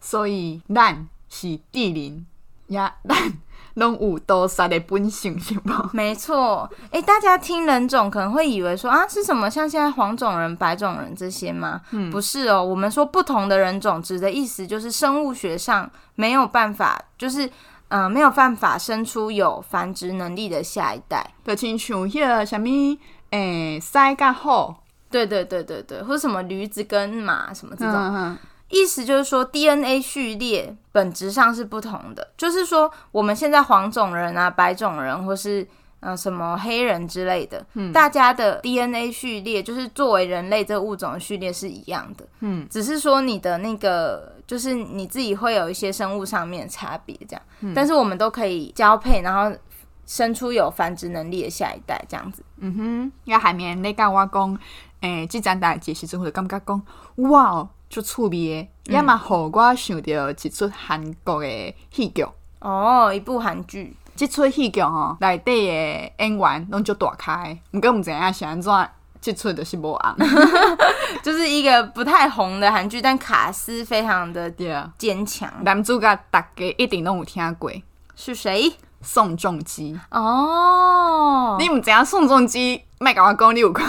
所以，咱是地灵，呀，拢有多杀的本性，是不？没错，哎、欸，大家听人种可能会以为说啊，是什么像现在黄种人、白种人这些吗？嗯，不是哦。我们说不同的人种，指的意思就是生物学上没有办法，就是嗯、呃，没有办法生出有繁殖能力的下一代。就亲像迄个什么，诶、欸，赛甲虎，对对对对对，或者什么驴子跟马什么这种。嗯嗯意思就是说，DNA 序列本质上是不同的。就是说，我们现在黄种人啊、白种人，或是呃什么黑人之类的，嗯，大家的 DNA 序列，就是作为人类这个物种的序列是一样的，嗯，只是说你的那个，就是你自己会有一些生物上面的差别，这样，嗯，但是我们都可以交配，然后生出有繁殖能力的下一代，这样子。嗯哼，要海绵你跟我讲，诶、欸，这张大解释之后就感觉讲，哇哦。就趣味的，也嘛互我想到一出韩国的戏剧哦，一部韩剧。这出戏剧吼，内底的演员拢就大开，毋过毋知影是安怎，这出就是无红，就是一个不太红的韩剧，但卡斯非常的坚强。男主角大家一定拢有听过，是谁？宋仲基哦，你毋知影宋仲基？麦搞我讲你有看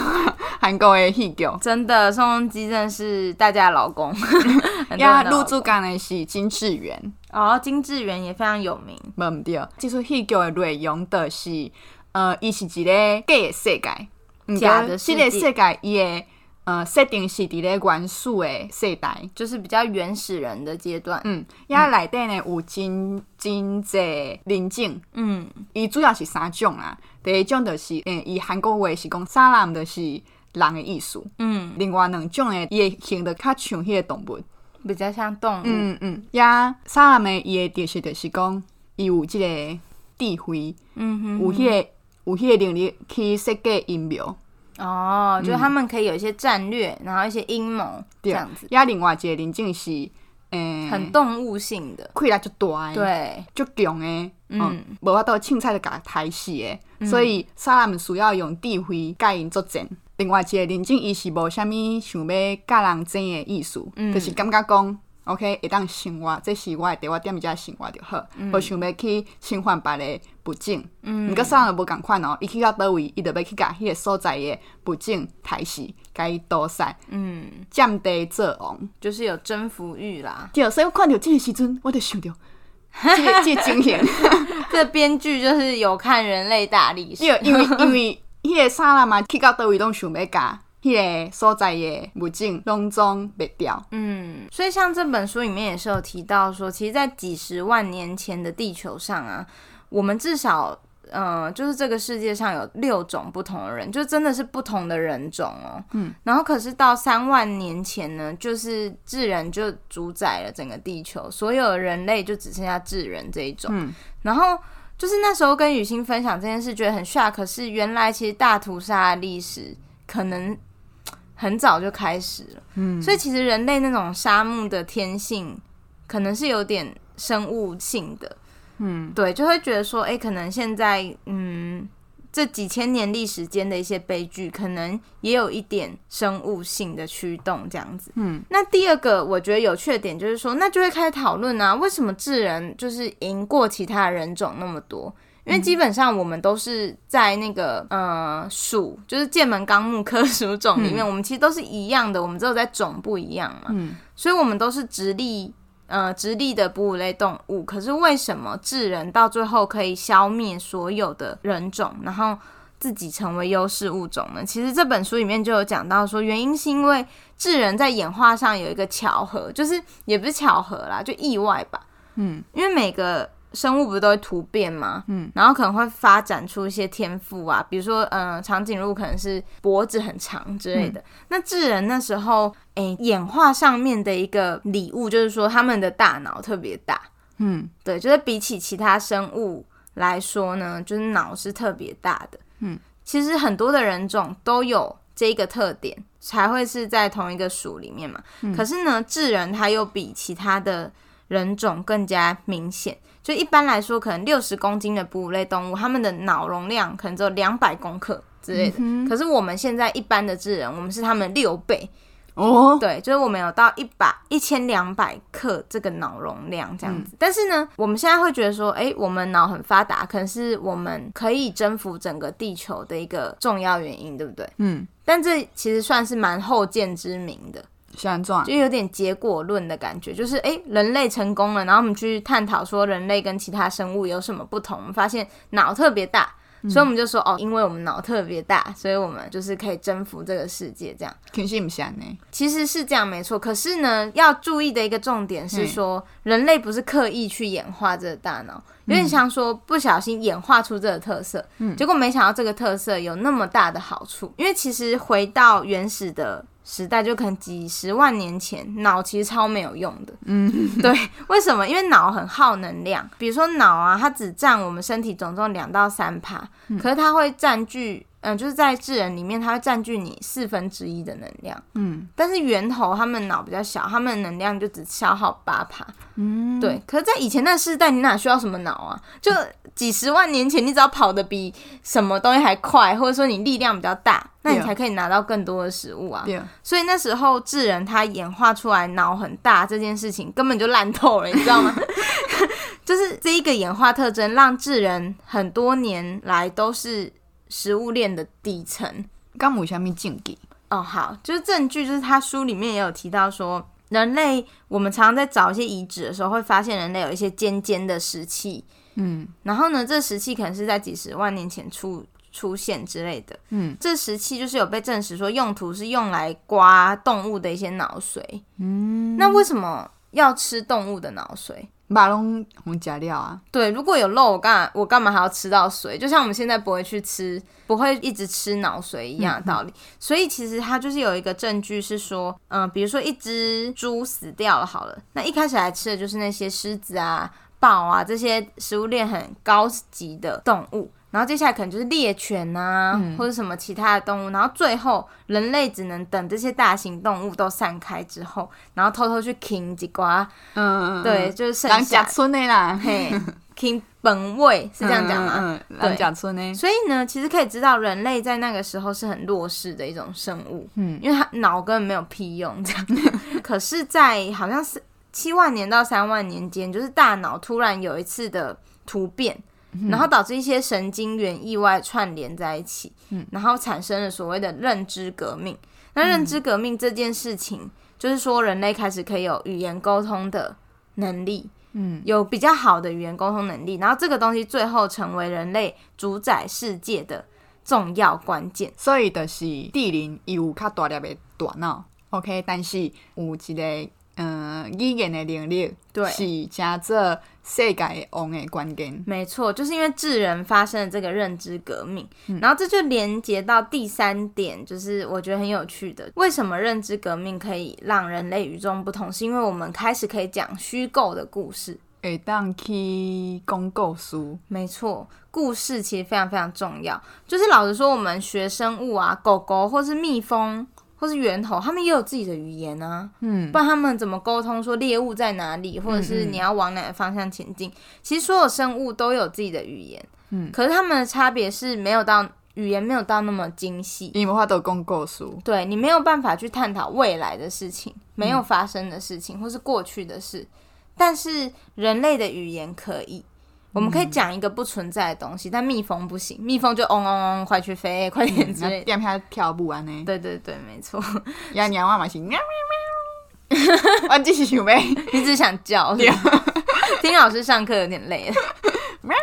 韩国的戏剧，真的宋仲基真的是大家的老公。呀，入主港的是金智媛。哦，金智媛也非常有名。没唔对，这出戏剧的内容就是，呃，伊是一个假的世界，假的世界，世界伊的呃设定是伫咧原始的世代，就是比较原始人的阶段。嗯，呀，内底呢有真真济人种，嗯，伊主要是三种啊。第一种就是，诶、欸，以韩国话是讲沙兰就是人的意思。嗯，另外两种诶，伊会形得较像迄个动物，比较像动物。嗯嗯，呀，沙兰的伊的特色就是讲，伊有即个智慧，嗯哼，有迄、那个有迄个能力去设计阴谋。哦，就是他们可以有一些战略，嗯、然后一些阴谋这样子。呀，另外一个人种是，诶、欸，很动物性的，气力就大，对，就强诶，嗯，无法度凊彩就甲刣死诶。所以，沙兰需要用智慧甲因作战。另外一个认证，伊是无啥物想要甲人争的意思，嗯、就是感觉讲，OK，会当生活，这是我的第一点，只生活就好，无、嗯、想要去侵犯别个不正。嗯，毋过沙兰无共款哦，伊去到倒位，伊就要去甲迄个所在的不正刣死，甲伊屠杀。嗯，占地作王，就是有征服欲啦。对，所以我看到这个时阵，我就想到。这这经典，这编剧就是有看人类大历史，因为因为迄个沙拉嘛，去到倒位拢想要甲迄个所在的物种拢总灭掉。嗯，所以像这本书里面也是有提到说，其实，在几十万年前的地球上啊，我们至少。嗯、呃，就是这个世界上有六种不同的人，就真的是不同的人种哦。嗯，然后可是到三万年前呢，就是智人就主宰了整个地球，所有人类就只剩下智人这一种。嗯，然后就是那时候跟雨欣分享这件事，觉得很 shock。可是原来其实大屠杀的历史可能很早就开始了。嗯，所以其实人类那种沙漠的天性，可能是有点生物性的。嗯，对，就会觉得说，哎，可能现在，嗯，这几千年历史间的一些悲剧，可能也有一点生物性的驱动，这样子。嗯，那第二个我觉得有趣的点就是说，那就会开始讨论啊，为什么智人就是赢过其他人种那么多？因为基本上我们都是在那个呃属，就是剑门纲目科属种里面，嗯、我们其实都是一样的，我们只有在种不一样嘛。嗯，所以我们都是直立。呃，直立的哺乳类动物，可是为什么智人到最后可以消灭所有的人种，然后自己成为优势物种呢？其实这本书里面就有讲到说，原因是因为智人在演化上有一个巧合，就是也不是巧合啦，就意外吧。嗯，因为每个。生物不是都会突变吗？嗯，然后可能会发展出一些天赋啊，比如说，嗯、呃，长颈鹿可能是脖子很长之类的。嗯、那智人那时候，诶、欸，演化上面的一个礼物就是说，他们的大脑特别大。嗯，对，就是比起其他生物来说呢，就是脑是特别大的。嗯，其实很多的人种都有这个特点，才会是在同一个属里面嘛。嗯、可是呢，智人他又比其他的人种更加明显。就一般来说，可能六十公斤的哺乳类动物，它们的脑容量可能只有两百公克之类的。嗯、可是我们现在一般的智人，我们是他们六倍，哦，对，就是我们有到一百一千两百克这个脑容量这样子。嗯、但是呢，我们现在会觉得说，哎，我们脑很发达，可能是我们可以征服整个地球的一个重要原因，对不对？嗯。但这其实算是蛮后见之明的，像这样就有点结果论的感觉，就是哎，人类成功了，然后我们去探讨说人类跟其他生物有什么不同，我们发现脑特别大。所以我们就说哦，因为我们脑特别大，所以我们就是可以征服这个世界，这样。挺不像呢？其实是这样没错，可是呢，要注意的一个重点是说，人类不是刻意去演化这个大脑，有点像说不小心演化出这个特色，嗯，结果没想到这个特色有那么大的好处，因为其实回到原始的。时代就可能几十万年前，脑其实超没有用的。嗯，对，为什么？因为脑很耗能量。比如说脑啊，它只占我们身体总重两到三趴，可是它会占据。嗯，就是在智人里面，它会占据你四分之一的能量。嗯，但是猿猴他们脑比较小，他们的能量就只消耗八趴。嗯，对。可是，在以前那时代，你哪需要什么脑啊？就几十万年前，你只要跑得比什么东西还快，或者说你力量比较大，那你才可以拿到更多的食物啊。对。所以那时候智人他演化出来脑很大这件事情，根本就烂透了，你知道吗？就是这一个演化特征，让智人很多年来都是。食物链的底层，刚有什么证据？哦，好，就是证据，就是他书里面也有提到说，人类我们常常在找一些遗址的时候，会发现人类有一些尖尖的石器，嗯，然后呢，这石器可能是在几十万年前出出现之类的，嗯，这石器就是有被证实说用途是用来刮动物的一些脑髓，嗯，那为什么要吃动物的脑髓？马龙红加料啊，对，如果有肉，我干我干嘛还要吃到髓？就像我们现在不会去吃，不会一直吃脑髓一样的道理。所以其实它就是有一个证据是说，嗯、比如说一只猪死掉了，好了，那一开始来吃的就是那些狮子啊、豹啊这些食物链很高级的动物。然后接下来可能就是猎犬啊，嗯、或者什么其他的动物，然后最后人类只能等这些大型动物都散开之后，然后偷偷去啃几瓜，嗯，对，就是剩下村的啦，嘿，啃本位 是这样讲吗？嗯。所以呢，其实可以知道人类在那个时候是很弱势的一种生物，嗯，因为它脑根本没有屁用，这样。可是，在好像是七万年到三万年间，就是大脑突然有一次的突变。然后导致一些神经元意外串联在一起，嗯，然后产生了所谓的认知革命。那认知革命这件事情，嗯、就是说人类开始可以有语言沟通的能力，嗯，有比较好的语言沟通能力。然后这个东西最后成为人类主宰世界的重要关键。所以的是地灵有较大粒的大脑，OK，但是有一个。嗯，语言的能力对是加这世界王的关键。没错，就是因为智人发生了这个认知革命，嗯、然后这就连接到第三点，就是我觉得很有趣的，为什么认知革命可以让人类与众不同？是因为我们开始可以讲虚构的故事，会当去讲故事。没错，故事其实非常非常重要。就是老实说，我们学生物啊，狗狗或是蜜蜂。或是源头，他们也有自己的语言啊，嗯，不然他们怎么沟通说猎物在哪里，或者是你要往哪个方向前进？嗯嗯，其实所有生物都有自己的语言，嗯，可是他们的差别是没有到语言没有到那么精细，你们话都讲故事，对，你没有办法去探讨未来的事情，没有发生的事情，嗯、或是过去的事，但是人类的语言可以。我们可以讲一个不存在的东西，嗯、但蜜蜂不行，蜜蜂就嗡嗡嗡，快去飞，快点之类。点下跳舞啊呢？对对对，没错。呀，鸟啊嘛是喵喵喵。我继续想呗，你只想叫。听老师上课有点累了。喵。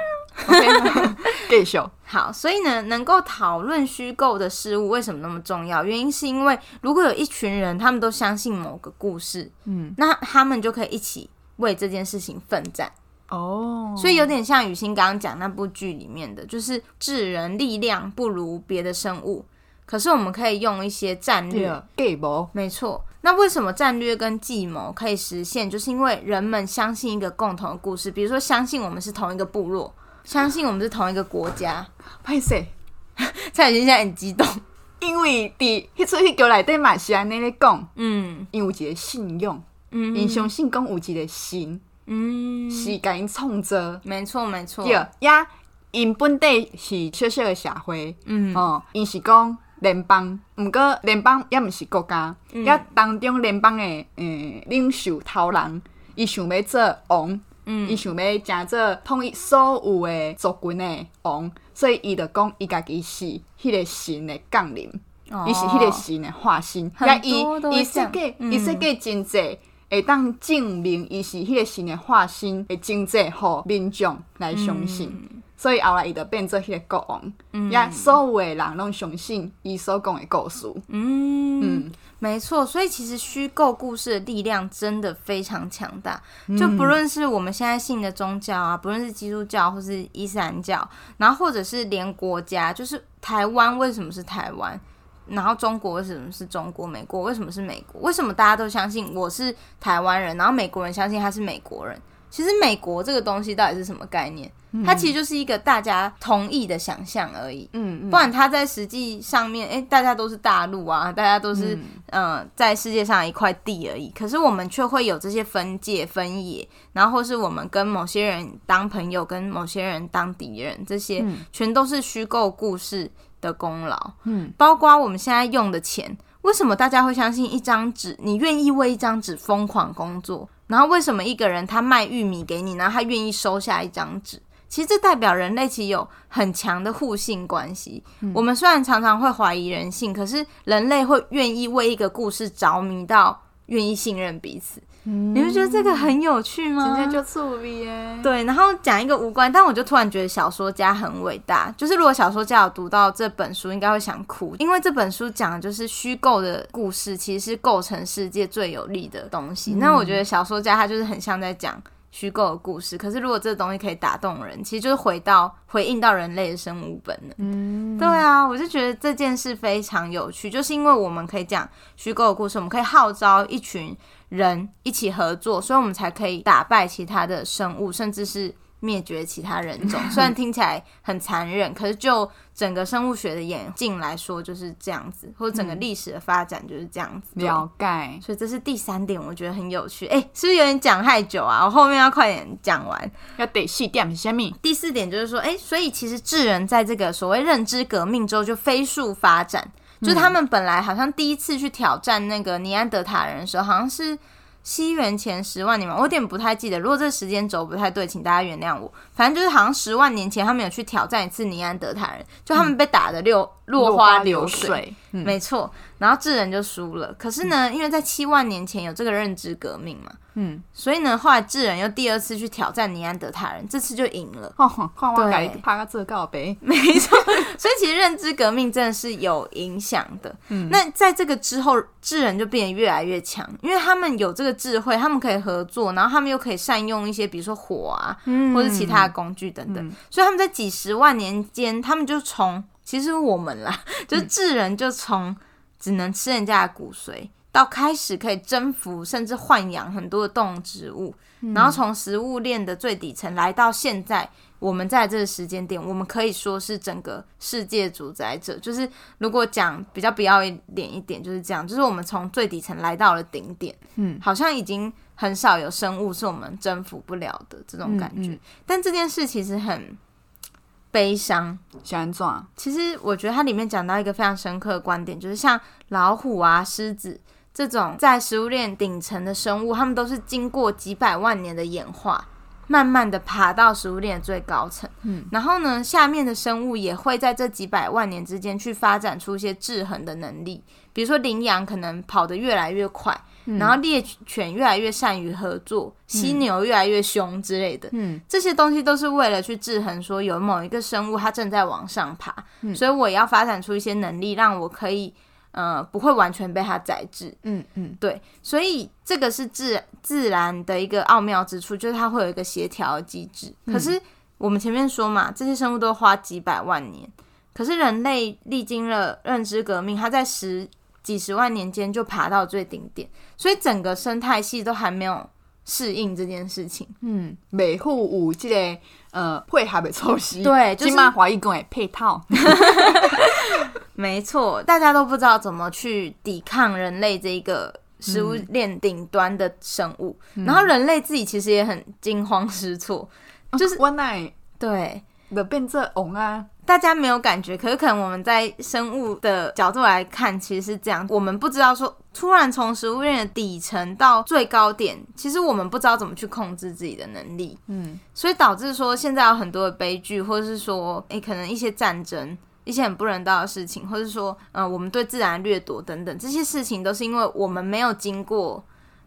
继续。好，所以呢，能够讨论虚构的事物为什么那么重要？原因是因为如果有一群人，他们都相信某个故事，嗯，那他们就可以一起为这件事情奋战。哦，oh. 所以有点像雨欣刚刚讲那部剧里面的，就是智人力量不如别的生物，可是我们可以用一些战略计谋，没错。那为什么战略跟计谋可以实现？就是因为人们相信一个共同的故事，比如说相信我们是同一个部落，相信我们是同一个国家。歹势，蔡雨欣现在很激动，因为第一出去叫来对马西安那里讲，嗯，因为有一个信用，嗯，因相信讲有一个信。嗯，是甲因创造，没错没错。对呀，因本地是小小的社会，嗯。哦，因是讲联邦，毋过联邦也毋是国家，也、嗯、当中联邦诶诶领袖头人，伊想要做王，伊、嗯、想要成做统一所有诶族群诶王，所以伊就讲伊家己是迄个神诶降临，伊、哦、是迄个神诶化身，也伊伊设计伊设计真济，会当证明伊是迄个神的化身，会真济互民众来相信。嗯所以后来伊就变做迄个国王，也、嗯、所有的人拢相信伊所讲的故事。嗯嗯，没错。所以其实虚构故事的力量真的非常强大。就不论是我们现在信的宗教啊，不论是基督教或是伊斯兰教，然后或者是连国家，就是台湾为什么是台湾，然后中国为什么是中国，美国为什么是美国？为什么大家都相信我是台湾人，然后美国人相信他是美国人？其实美国这个东西到底是什么概念？它其实就是一个大家同意的想象而已。嗯，嗯，不然它在实际上面，诶，大家都是大陆啊，大家都是嗯、呃，在世界上一块地而已。可是我们却会有这些分界分野，然后或是我们跟某些人当朋友，跟某些人当敌人，这些全都是虚构故事的功劳。嗯，包括我们现在用的钱，为什么大家会相信一张纸？你愿意为一张纸疯狂工作？然后为什么一个人他卖玉米给你，然后他愿意收下一张纸？其实这代表人类其实有很强的互信关系。嗯。我们虽然常常会怀疑人性，可是人类会愿意为一个故事着迷到愿意信任彼此。嗯。你会觉得这个很有趣吗？今天就触笔耶。对，然后讲一个无关，但我就突然觉得小说家很伟大。就是如果小说家有读到这本书，应该会想哭，因为这本书讲的就是虚构的故事，其实是构成世界最有力的东西。嗯。那我觉得小说家他就是很像在讲。虚构的故事，可是如果这个东西可以打动人，其实就是回到回应到人类的生物本能。嗯，对啊，我就觉得这件事非常有趣，就是因为我们可以讲虚构的故事，我们可以号召一群人一起合作，所以我们才可以打败其他的生物，甚至是。灭绝其他人种，虽然听起来很残忍，可是就整个生物学的演进来说就是这样子，或者整个历史的发展就是这样子。嗯、了解，所以这是第三点，我觉得很有趣。哎、欸，是不是有点讲太久啊？我后面要快点讲完。要得细点下面？第四点就是说，哎、欸，所以其实智人在这个所谓认知革命之后就飞速发展，就他们本来好像第一次去挑战那个尼安德塔人的时候，好像是。西元前十万你们，我有点不太记得。如果这时间轴不太对，请大家原谅我。反正就是好像十万年前，他们有去挑战一次尼安德塔人，就他们被打的六、嗯、落花流水，流水嗯、没错。然后智人就输了。可是呢，因为在七万年前有这个认知革命嘛。嗯，所以呢，后来智人又第二次去挑战尼安德塔人，这次就赢了。哦，对，怕他这告呗。没错，所以其实认知革命真的是有影响的。嗯，那在这个之后，智人就变得越来越强，因为他们有这个智慧，他们可以合作，然后他们又可以善用一些，比如说火啊，嗯、或者其他的工具等等。嗯、所以他们在几十万年间，他们就从其实我们啦，就是智人就从只能吃人家的骨髓。到开始可以征服甚至豢养很多的动植物，嗯、然后从食物链的最底层来到现在，我们在这个时间点，我们可以说是整个世界主宰者。就是如果讲比较不要脸一点，就是这样，就是我们从最底层来到了顶点。嗯，好像已经很少有生物是我们征服不了的这种感觉。嗯嗯、但这件事其实很悲伤。想转，其实我觉得它里面讲到一个非常深刻的观点，就是像老虎啊、狮子。这种在食物链顶层的生物，它们都是经过几百万年的演化，慢慢的爬到食物链的最高层。嗯，然后呢，下面的生物也会在这几百万年之间去发展出一些制衡的能力，比如说羚羊可能跑得越来越快，嗯、然后猎犬越来越善于合作，犀牛越来越凶之类的。嗯，这些东西都是为了去制衡，说有某一个生物它正在往上爬，嗯、所以我也要发展出一些能力，让我可以。呃，不会完全被它宰制。嗯嗯，对，所以这个是自自然的一个奥妙之处，就是它会有一个协调机制。嗯、可是我们前面说嘛，这些生物都花几百万年，可是人类历经了认知革命，它在十几十万年间就爬到最顶点，所以整个生态系都还没有适应这件事情。嗯，每户五这个呃配合的措施，对，就是华裔工配套。没错，大家都不知道怎么去抵抗人类这一个食物链顶端的生物，嗯、然后人类自己其实也很惊慌失措，就是我奶对的变这红啊，大家没有感觉，可是可能我们在生物的角度来看，其实是这样。我们不知道说，突然从食物链的底层到最高点，其实我们不知道怎么去控制自己的能力。嗯，所以导致说现在有很多的悲剧，或者是说，诶，可能一些战争、一些很不人道的事情，或者是说，呃，我们对自然掠夺等等这些事情，都是因为我们没有经过。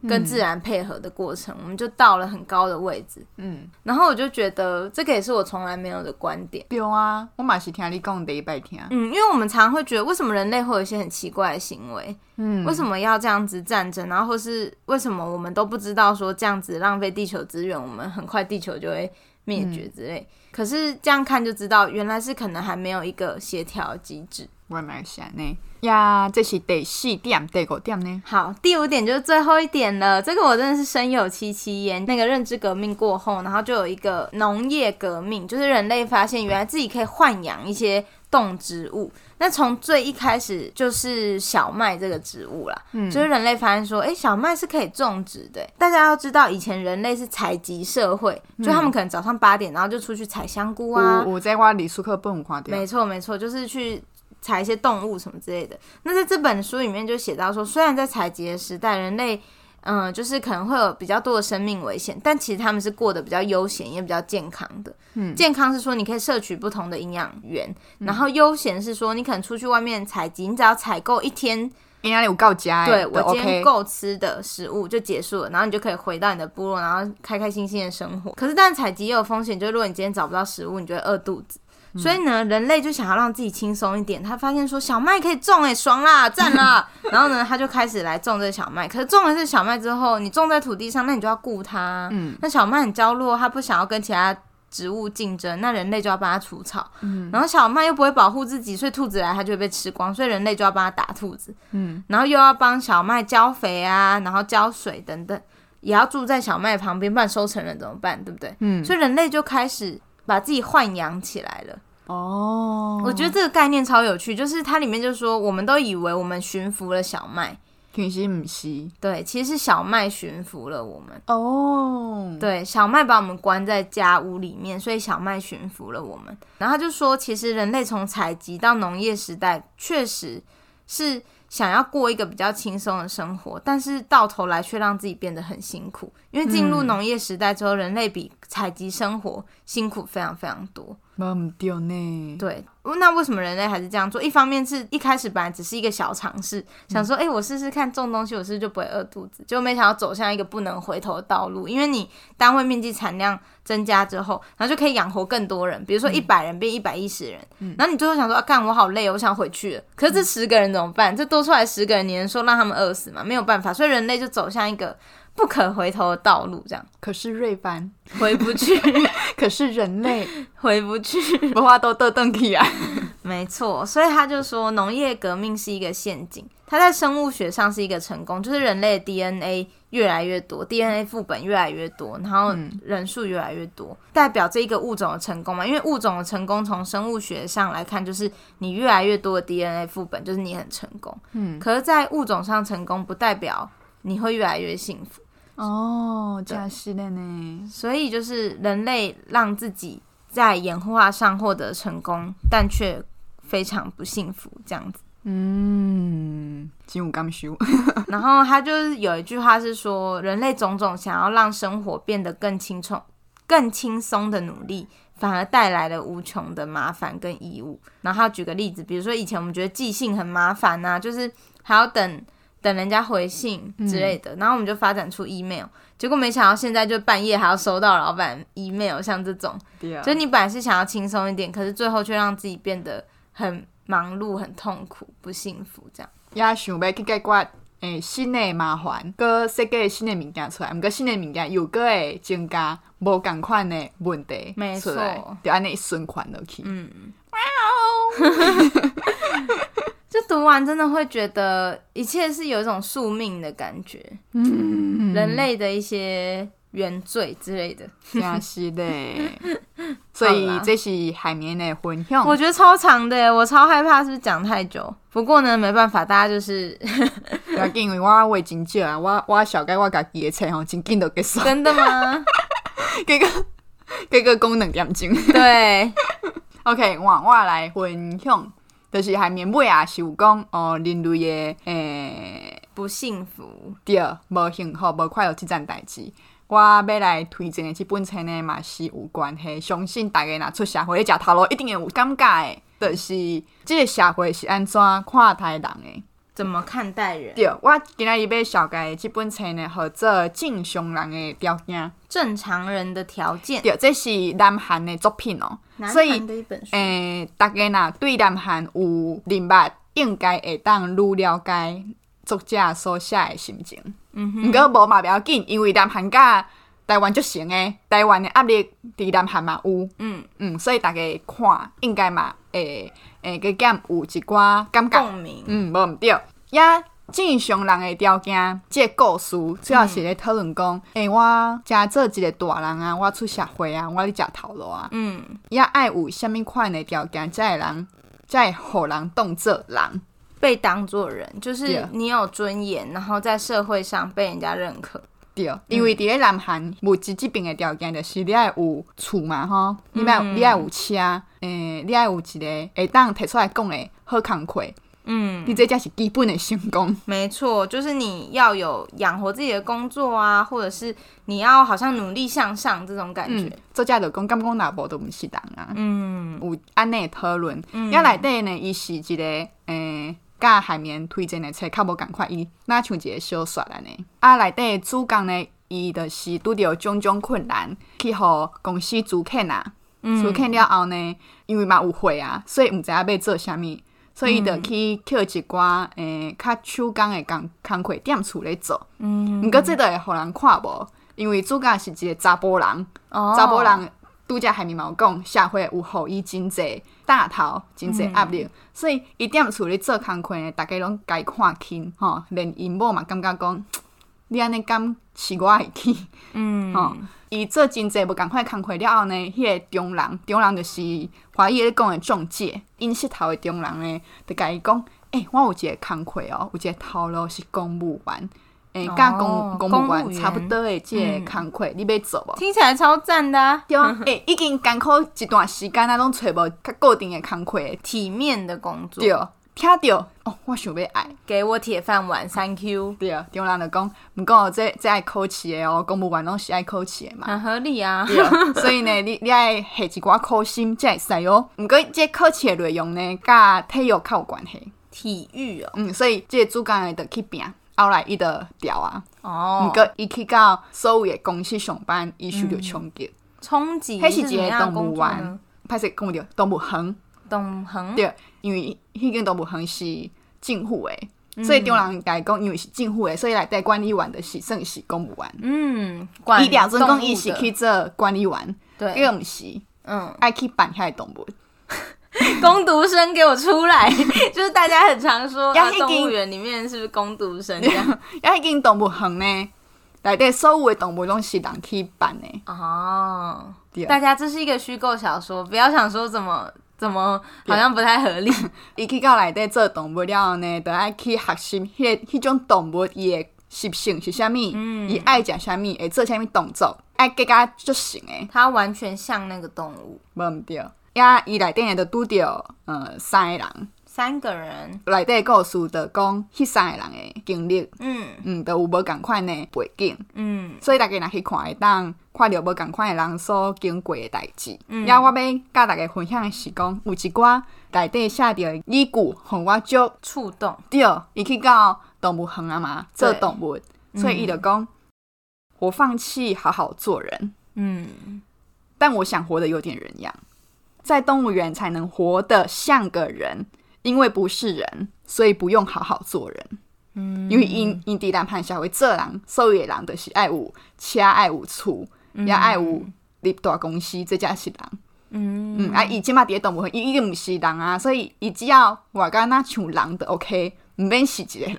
跟自然配合的过程，嗯、我们就到了很高的位置。嗯，然后我就觉得这个也是我从来没有的观点。对啊，我马是听你讲的一百天。嗯，因为我们常常会觉得，为什么人类会有一些很奇怪的行为？嗯，为什么要这样子战争？然后或是为什么我们都不知道说这样子浪费地球资源，我们很快地球就会灭绝之类。嗯、可是这样看就知道，原来是可能还没有一个协调机制。我蛮想呢。呀，这是第四点，第五点呢？好，第五点就是最后一点了。这个我真的是深有戚戚焉。那个认知革命过后，然后就有一个农业革命，就是人类发现原来自己可以豢养一些动植物。那从最一开始就是小麦这个植物啦，嗯，就是人类发现说，哎、欸，小麦是可以种植的。大家要知道，以前人类是采集社会，嗯、就他们可能早上八点，然后就出去采香菇啊。我在挖李苏克蹦花掉。没错，没错，就是去。采一些动物什么之类的。那在这本书里面就写到说，虽然在采集的时代，人类嗯、呃，就是可能会有比较多的生命危险，但其实他们是过得比较悠闲，也比较健康的。嗯，健康是说你可以摄取不同的营养源，嗯、然后悠闲是说你可能出去外面采集，你只要采购一天，应该有够家，对我今天够吃的食物就结束了，然后你就可以回到你的部落，然后开开心心的生活。可是，但采集也有风险，就是如果你今天找不到食物，你就会饿肚子。所以呢，人类就想要让自己轻松一点。他发现说小麦可以种，哎，爽啦，赞啦。然后呢，他就开始来种这个小麦。可是种了这小麦之后，你种在土地上，那你就要顾它。嗯。那小麦很娇弱，它不想要跟其他植物竞争，那人类就要帮它除草。嗯。然后小麦又不会保护自己，所以兔子来它就会被吃光。所以人类就要帮它打兔子。嗯。然后又要帮小麦浇肥啊，然后浇水等等，也要住在小麦旁边，不然收成了怎么办？对不对？嗯。所以人类就开始。把自己豢养起来了。哦，我觉得这个概念超有趣，就是它里面就说，我们都以为我们驯服了小麦，其实不是，对，其实是小麦驯服了我们。哦，对，小麦把我们关在家屋里面，所以小麦驯服了我们。然后他就说，其实人类从采集到农业时代，确实是想要过一个比较轻松的生活，但是到头来却让自己变得很辛苦，因为进入农业时代之后，人类比采集生活辛苦非常非常多。没对呢。对，那为什么人类还是这样做？一方面是一开始本来只是一个小尝试，想说，哎、欸，我试试看种东西，我是不是就不会饿肚子？结果没想到走向一个不能回头的道路，因为你单位面积产量增加之后，然后就可以养活更多人，比如说一百人变一百一十人，嗯、然后你最后想说，啊，干，我好累，我想回去了。可是这十个人怎么办？这多出来十个人，你能说让他们饿死吗？没有办法，所以人类就走向一个。不可回头的道路，这样。可是瑞凡回不去，可是人类回不去，不话都得登起啊。没错，所以他就说农业革命是一个陷阱，它在生物学上是一个成功，就是人类的 DNA 越来越多，DNA 副本越来越多，然后人数越来越多，嗯、代表这一个物种的成功嘛？因为物种的成功从生物学上来看，就是你越来越多的 DNA 副本，就是你很成功。嗯，可是，在物种上成功不代表你会越来越幸福。哦，这样是的呢。所以就是人类让自己在演化上获得成功，但却非常不幸福，这样子。嗯，金武刚修。然后他就是有一句话是说，人类种种想要让生活变得更轻松、更轻松的努力，反而带来了无穷的麻烦跟义务。然后他举个例子，比如说以前我们觉得寄信很麻烦啊，就是还要等。等人家回信之类的，嗯、然后我们就发展出 email，结果没想到现在就半夜还要收到老板 email，像这种，啊、就你本来是想要轻松一点，可是最后却让自己变得很忙碌、很痛苦、不幸福，这样。也想要去解决诶新的麻烦，个设计新的物件出来，毋过新的物件又个会增加无共款的问题，没错，就安尼循环落去。嗯。就读完真的会觉得一切是有一种宿命的感觉，嗯，人类的一些原罪之类的，真是的。所以这是海绵的分享，我觉得超长的，我超害怕是不是讲太久。不过呢，没办法，大家就是，因为我话真少啊，我我小概我家己的菜吼，真紧都结束。真的吗？这个这个功能严重。对。OK，我我来分享，就是还面尾啊，是有讲哦，人类的诶、欸、不幸福，对，无幸福、无快乐即件代志。我要来推荐的即本册呢，嘛是有关系。相信大家若出社会，食头路一定会有感觉的，就是即个社会是安怎看待人的，怎么看待人？对，我今仔日要绍介这本书呢，叫做《正常人的条件》。正常人的条件。对，这是南韩的作品哦、喔，所以诶、欸，大家若对南韩有认识，应该会当愈了解作者所写的心情。嗯哼，毋过无嘛，不要紧，因为南韩甲台湾足像诶，台湾的压力伫南韩嘛有，嗯嗯，所以大家看应该嘛会会加减有一寡感觉，共鸣，嗯，无毋对。也正常人诶条件，即个故事主要是咧讨论讲，诶、欸，我遮做一个大人啊，我出社会啊，我咧食头路啊，嗯，也爱有啥物款诶条件，才会人才会互人当做人。被当做人，就是你有尊严，然后在社会上被人家认可。对，因为伫咧南韩物质这边的条件，就是你爱有厝嘛，吼，你爱你爱有车，诶、欸，你爱有一个会当摕出来讲的好工课，嗯，你这才是基本的成功。没错，就是你要有养活自己的工作啊，或者是你要好像努力向上这种感觉。作家就讲，甘讲哪部都毋是人啊，嗯，有安内讨论，要来对呢，伊是一个诶。欸甲海绵推荐的册较无共款，伊若像一个小说安尼。啊，内底主角呢，伊就是拄着种种困难，去互公司租客啊，租客了后呢，因为嘛有货啊，所以毋知影要做啥物，所以伊就去捡一寡诶较手工的工工课踮厝咧做。嗯，毋过这个会互人看无，因为主角是一个查甫人，查甫人。拄则海绵嘛有讲，社会有互伊真济大头，真济压力，嗯、所以伊踮厝咧做工课呢，大家拢该看轻吼，连因某嘛感觉讲，你安尼讲是我会去，嗯，吼，伊做真济无共款工课了后呢，迄、那个中人，中人就是华裔咧讲的中介，因识头的中人呢，就甲伊讲，诶、欸，我有一个工课哦，有一个头路是公务员。诶，甲、欸、公公务员差不多的，即个工课你要做无？听起来超赞的、啊。对啊，诶、欸，已经艰苦一段时间啊，拢找无较固定的工课，体面的工作。对，听着哦，我想要爱，给我铁饭碗，Thank you。对啊，中人就讲，毋过这这爱考试诶哦，公务员拢是爱考试诶嘛，很合理啊。对，所以呢，你你爱下一寡考心才会使哦。毋过这考试的内容呢，甲体育较有关系。体育哦，嗯，所以这个主干的得去拼。后来伊就调啊，哦。毋过伊去到所有的公司上班，伊受着冲击，冲击。迄是一个动物园，歹势讲着动物园，动物园。对，因为迄间动物园是政府诶，所以中人甲伊讲，因为是政府的，所以来带管理员的是算是公务员。嗯，伊两尊讲伊是去做管理员，对，伊个毋是，嗯，爱去办遐个动物。工读生给我出来，就是大家很常说，啊，动物园里面是不是工读生这样？要一间动物园呢，内底所有的动物拢是人去办的哦。大家这是一个虚构小说，不要想说怎么怎么好像不太合理。伊去到内底做动物了后呢，都爱去学习迄迄种动物伊的习性是啥物，伊爱食啥物，会做啥物动作，爱更加就行诶。它完全像那个动物，无毋对。呀，伊内底也都拄着，呃，三个人，三个人。内底故事就讲，迄三个人的经历，嗯。嗯，都有无共款的背景，嗯，所以大家若去看会当看着无共款的人所经过的代志。嗯，呀，我要甲大家分享的是讲，有一寡内底写着的语句，互我足触动。对，伊去到动物园啊嘛，做动物，所以伊就讲，嗯、我放弃好好做人，嗯，但我想活得有点人样。在动物园才能活得像个人，因为不是人，所以不用好好做人。嗯，因为因因地难判下会这人，所有的人都是爱有车爱有厝，也爱有立大公司，这才是人。嗯嗯，啊，伊即马伫动物园，伊已经毋是人啊，所以伊只要活甲若像狼的 OK，毋免是一个人。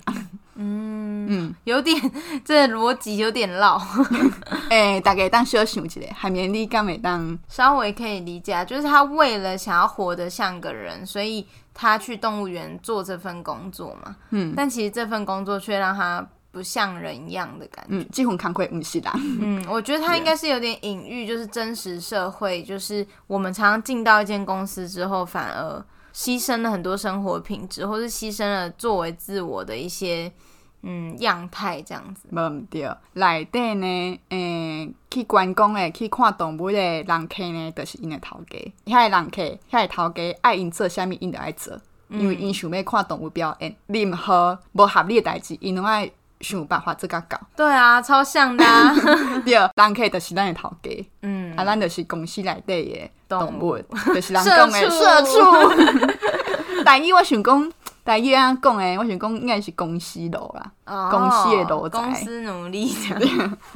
嗯嗯，有点这逻辑有点绕。哎、欸，大概当小想一下，海绵你敢会当稍微可以理解，就是他为了想要活得像个人，所以他去动物园做这份工作嘛。嗯，但其实这份工作却让他不像人一样的感觉。嗯，这份工课不是啦。嗯，我觉得他应该是有点隐喻，就是真实社会，就是我们常常进到一间公司之后，反而牺牲了很多生活品质，或是牺牲了作为自我的一些。嗯，样态这样子，无毋对。内底呢，诶、欸，去观光诶，去看动物诶，人客呢，就是因诶头家。遐个人客，遐个头家爱因做啥物，因着爱做，因为因想要看动物表演，任何无合理诶代志，因拢爱想办法做甲搞。对啊，超像的、啊。对，人客就是咱诶头家。嗯，啊，咱就是公司内底诶动物，就是人讲诶社畜。但伊我想讲。大约安讲诶，我想讲应该是公司路啦，哦、公司诶路仔，公司努力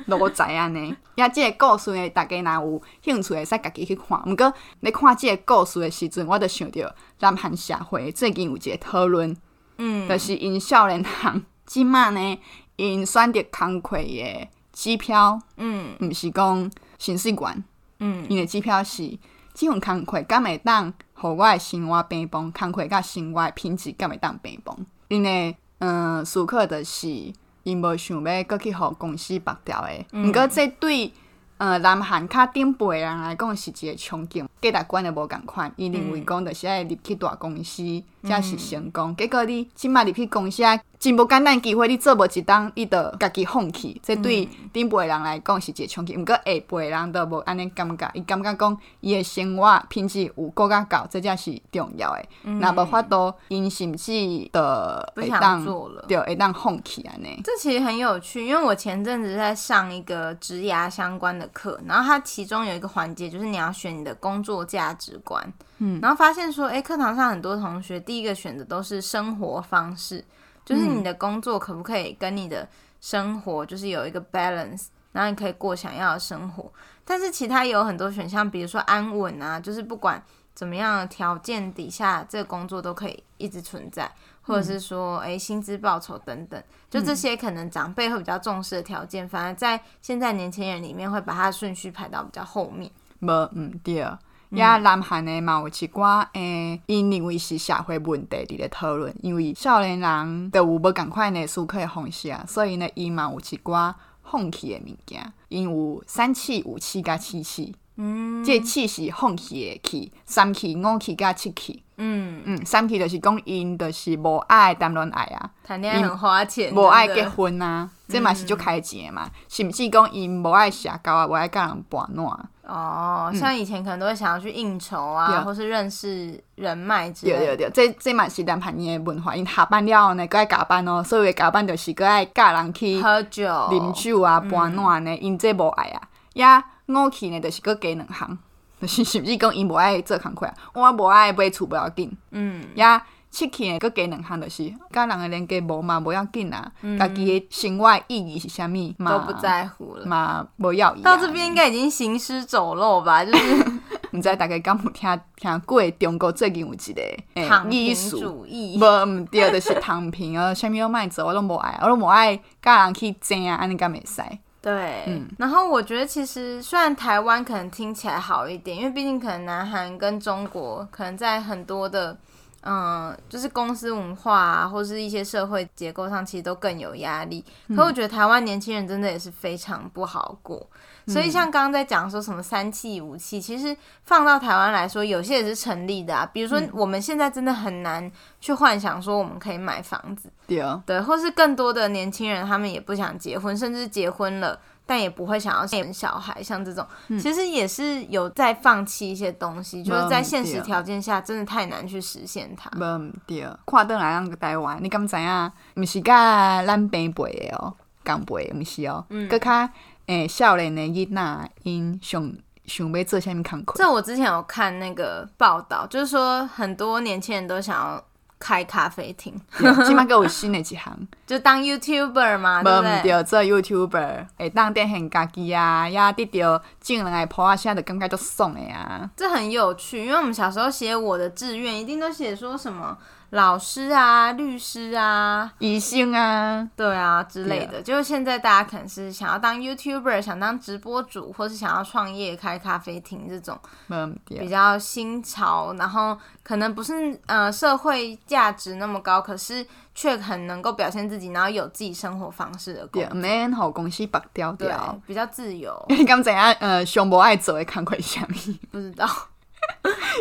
路仔安尼。呀，即个故事诶，大家若有兴趣会使家己去看。毋过，你看即个故事诶时阵，我着想着南韩社会最近有一个讨论，嗯，就是因少年人即满呢，因选择工课诶机票，嗯，毋是讲薪水悬，嗯，因诶机票是即份工课敢会当。互我诶生活平崩，工课甲生活品质敢会当平崩。因为，嗯，思考着是因无想要搁去互公司拔掉诶。毋、嗯、过，这对。呃，南韩较顶辈人来讲是一个憧憬，价值观也无共款。伊认为讲就是爱入去大公司才是成功。嗯、结果你即摆入去公司啊，真无简单机会，你做无一档，你着家己放弃。这对顶辈人来讲是一个冲击。毋过下辈人都无安尼感觉，伊感觉讲伊诶生活品质有够较高，这才是重要诶。若无法度，因甚至的会当对会当放弃安尼。这其实很有趣，因为我前阵子在上一个职涯相关的。课，然后它其中有一个环节，就是你要选你的工作价值观。嗯，然后发现说，哎，课堂上很多同学第一个选的都是生活方式，就是你的工作可不可以跟你的生活就是有一个 balance，然后你可以过想要的生活。但是其他也有很多选项，比如说安稳啊，就是不管怎么样的条件底下，这个工作都可以一直存在。或者是说，哎，薪资报酬等等，就这些可能长辈会比较重视的条件，嗯、反而在现在年轻人里面会把它顺序排到比较后面。么，嗯，对，呀，南韩的嘛有一寡，诶，因认为是社会问题伫咧讨论，因为少年人都有无共款的思考方式啊，所以呢，伊嘛有一寡放弃的物件，因有三气、五气甲七气。嗯，这气是放弃的气，三气、五气甲七气。嗯嗯，三气就是讲因就是无爱谈恋爱啊，谈恋爱很花钱，无爱结婚啊，这嘛是就开钱嘛，甚至讲因无爱社交啊，无爱跟人玩闹。哦，像以前可能都会想要去应酬啊，或是认识人脉之类的。对对对，这这嘛是南韩的文化，因下班了后呢，搁爱加班哦，所以加班就是搁爱教人去喝酒、饮酒啊、玩暖呢，因这无爱啊，呀。我去呢，就是搁加两项，就是 甚至讲因无爱做工课啊，我无爱买厝不要紧，嗯，呀，七去呢搁加两项，就是甲人诶连接无嘛，无要紧啊，家己诶生活意义是啥物，都不在乎了，嘛无要。到这边应该已经行尸走肉吧？就是 毋知大家敢有听听过中国最近有一个躺平主义，无毋对，就是躺平啊，啥物拢卖做，我拢无爱，我拢无爱甲人去争啊，安尼敢会使。对，嗯、然后我觉得其实虽然台湾可能听起来好一点，因为毕竟可能南韩跟中国可能在很多的，嗯，就是公司文化啊，或是一些社会结构上，其实都更有压力。可我觉得台湾年轻人真的也是非常不好过。所以像刚刚在讲说什么三气五气，其实放到台湾来说，有些也是成立的啊。比如说我们现在真的很难去幻想说我们可以买房子，对啊，对，或是更多的年轻人他们也不想结婚，甚至结婚了但也不会想要生小孩，像这种其实也是有在放弃一些东西，就是在现实条件下真的太难去实现它。不对，看倒来咱个台湾，你敢知影？毋是甲咱平辈的哦，共辈毋是哦，阁较。诶、欸，少年的囡仔因想想要做啥物工课？这我之前有看那个报道，就是说很多年轻人都想要开咖啡厅，起码给我新的一行，就当 YouTuber 嘛，对不对？对，做 YouTuber，会当电线家己啊，呀得到正人来破啊，现在的感觉都爽的呀。这很有趣，因为我们小时候写我的志愿，一定都写说什么。老师啊、律师啊、医生啊，对啊之类的。就是现在大家可能是想要当 YouTuber，想当直播主，或是想要创业开咖啡厅这种比较新潮，然后可能不是呃社会价值那么高，可是却很能够表现自己，然后有自己生活方式的工作。免好公司白条条，比较自由。你 刚怎样？呃，熊博爱走的工作是啥物？不知道。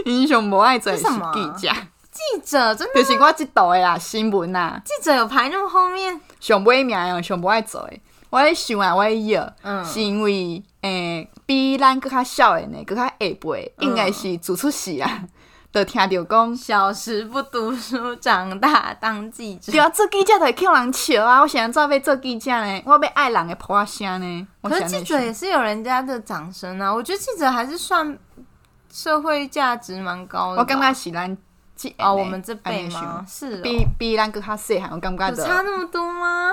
英雄不爱做是记者，记者真的就是我这道的啦，新闻呐。记者有排那么后面，上尾名哦，上不爱做的。我在想啊，我要，嗯，是因为诶、欸，比咱搁较少的呢，搁较下辈，应该是自出世啊，就、嗯、听到讲小时不读书，长大当记者。对啊，做记者就会叫人笑啊！我想做要做记者呢，我要爱人的破声呢。可是记者也是有人家的掌声啊，我觉得记者还是算。社会价值蛮高的，我感觉是咱这哦，我们这辈吗？是、哦、比比咱搁较细汉，我感觉有差那么多吗？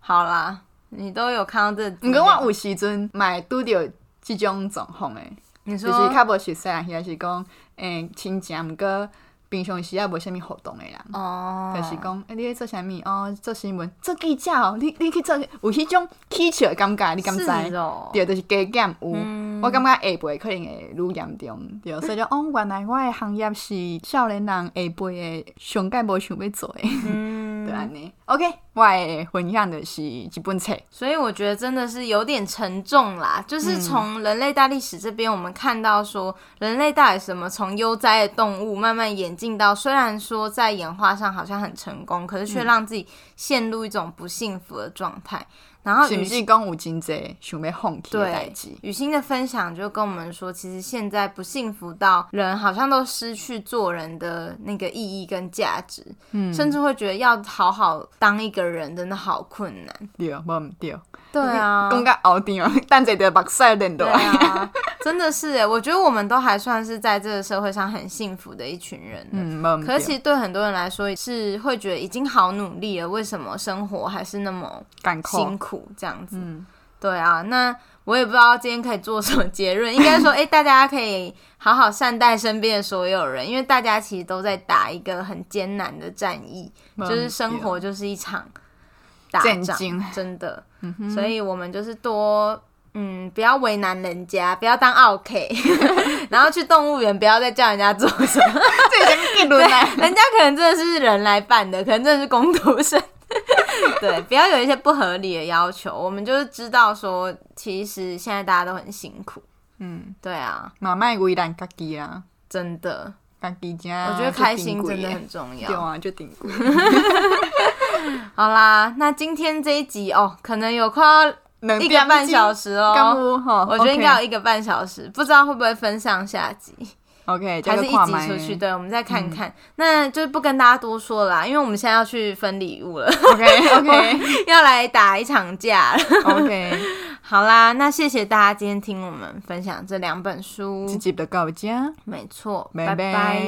好啦，你都有看到这，毋过我有时阵买拄着这种状况诶，就是较无熟悉啊，还是讲诶亲情毋过。平常时也无啥物活动的啦，哦，就是讲，哎、欸，你在做啥物？哦，做新闻，做记者哦，你你去做，有迄种起笑的感觉，你敢知？哦、对，就是加减有，嗯、我感觉下辈可能会愈严重，对，所以就哦，原来我的行业是少年人下辈的上届无想要做的，嗯，对安尼。OK，我的分享的是一本册，所以我觉得真的是有点沉重啦。就是从人类大历史这边，我们看到说，人类到底什么从悠哉的动物慢慢演进到，虽然说在演化上好像很成功，可是却让自己陷入一种不幸福的状态。然后，雨欣讲有真济想要放弃的代志。雨欣的分享就跟我们说，其实现在不幸福到人好像都失去做人的那个意义跟价值，嗯，甚至会觉得要好好当一个人真的好困难。对，无对。对啊，感觉后天哦，等者就目屎练到。对啊，真的是哎，我觉得我们都还算是在这个社会上很幸福的一群人。嗯，可是其实对很多人来说，是会觉得已经好努力了，为什么生活还是那么辛苦？这样子。嗯，对啊，那我也不知道今天可以做什么结论。应该说，哎、欸，大家可以好好善待身边的所有人，因为大家其实都在打一个很艰难的战役，就是生活就是一场。战争真的，所以我们就是多，嗯，不要为难人家，不要当奥 K，，然后去动物园不要再叫人家做什么，对，人家可能真的是人来办的，可能真的是工读生，对，不要有一些不合理的要求，我们就是知道说，其实现在大家都很辛苦，嗯，对啊，慢慢为难自己啊，真的，我觉得开心真的很重要，对啊，就顶贵。好啦，那今天这一集哦，可能有快要一个半小时哦。我觉得应该有一个半小时，不知道会不会分上下集。OK，还是一集出去？对，我们再看看。那就不跟大家多说了啦，因为我们现在要去分礼物了。OK，OK，要来打一场架了。OK，好啦，那谢谢大家今天听我们分享这两本书。自己的告家，没错，拜拜。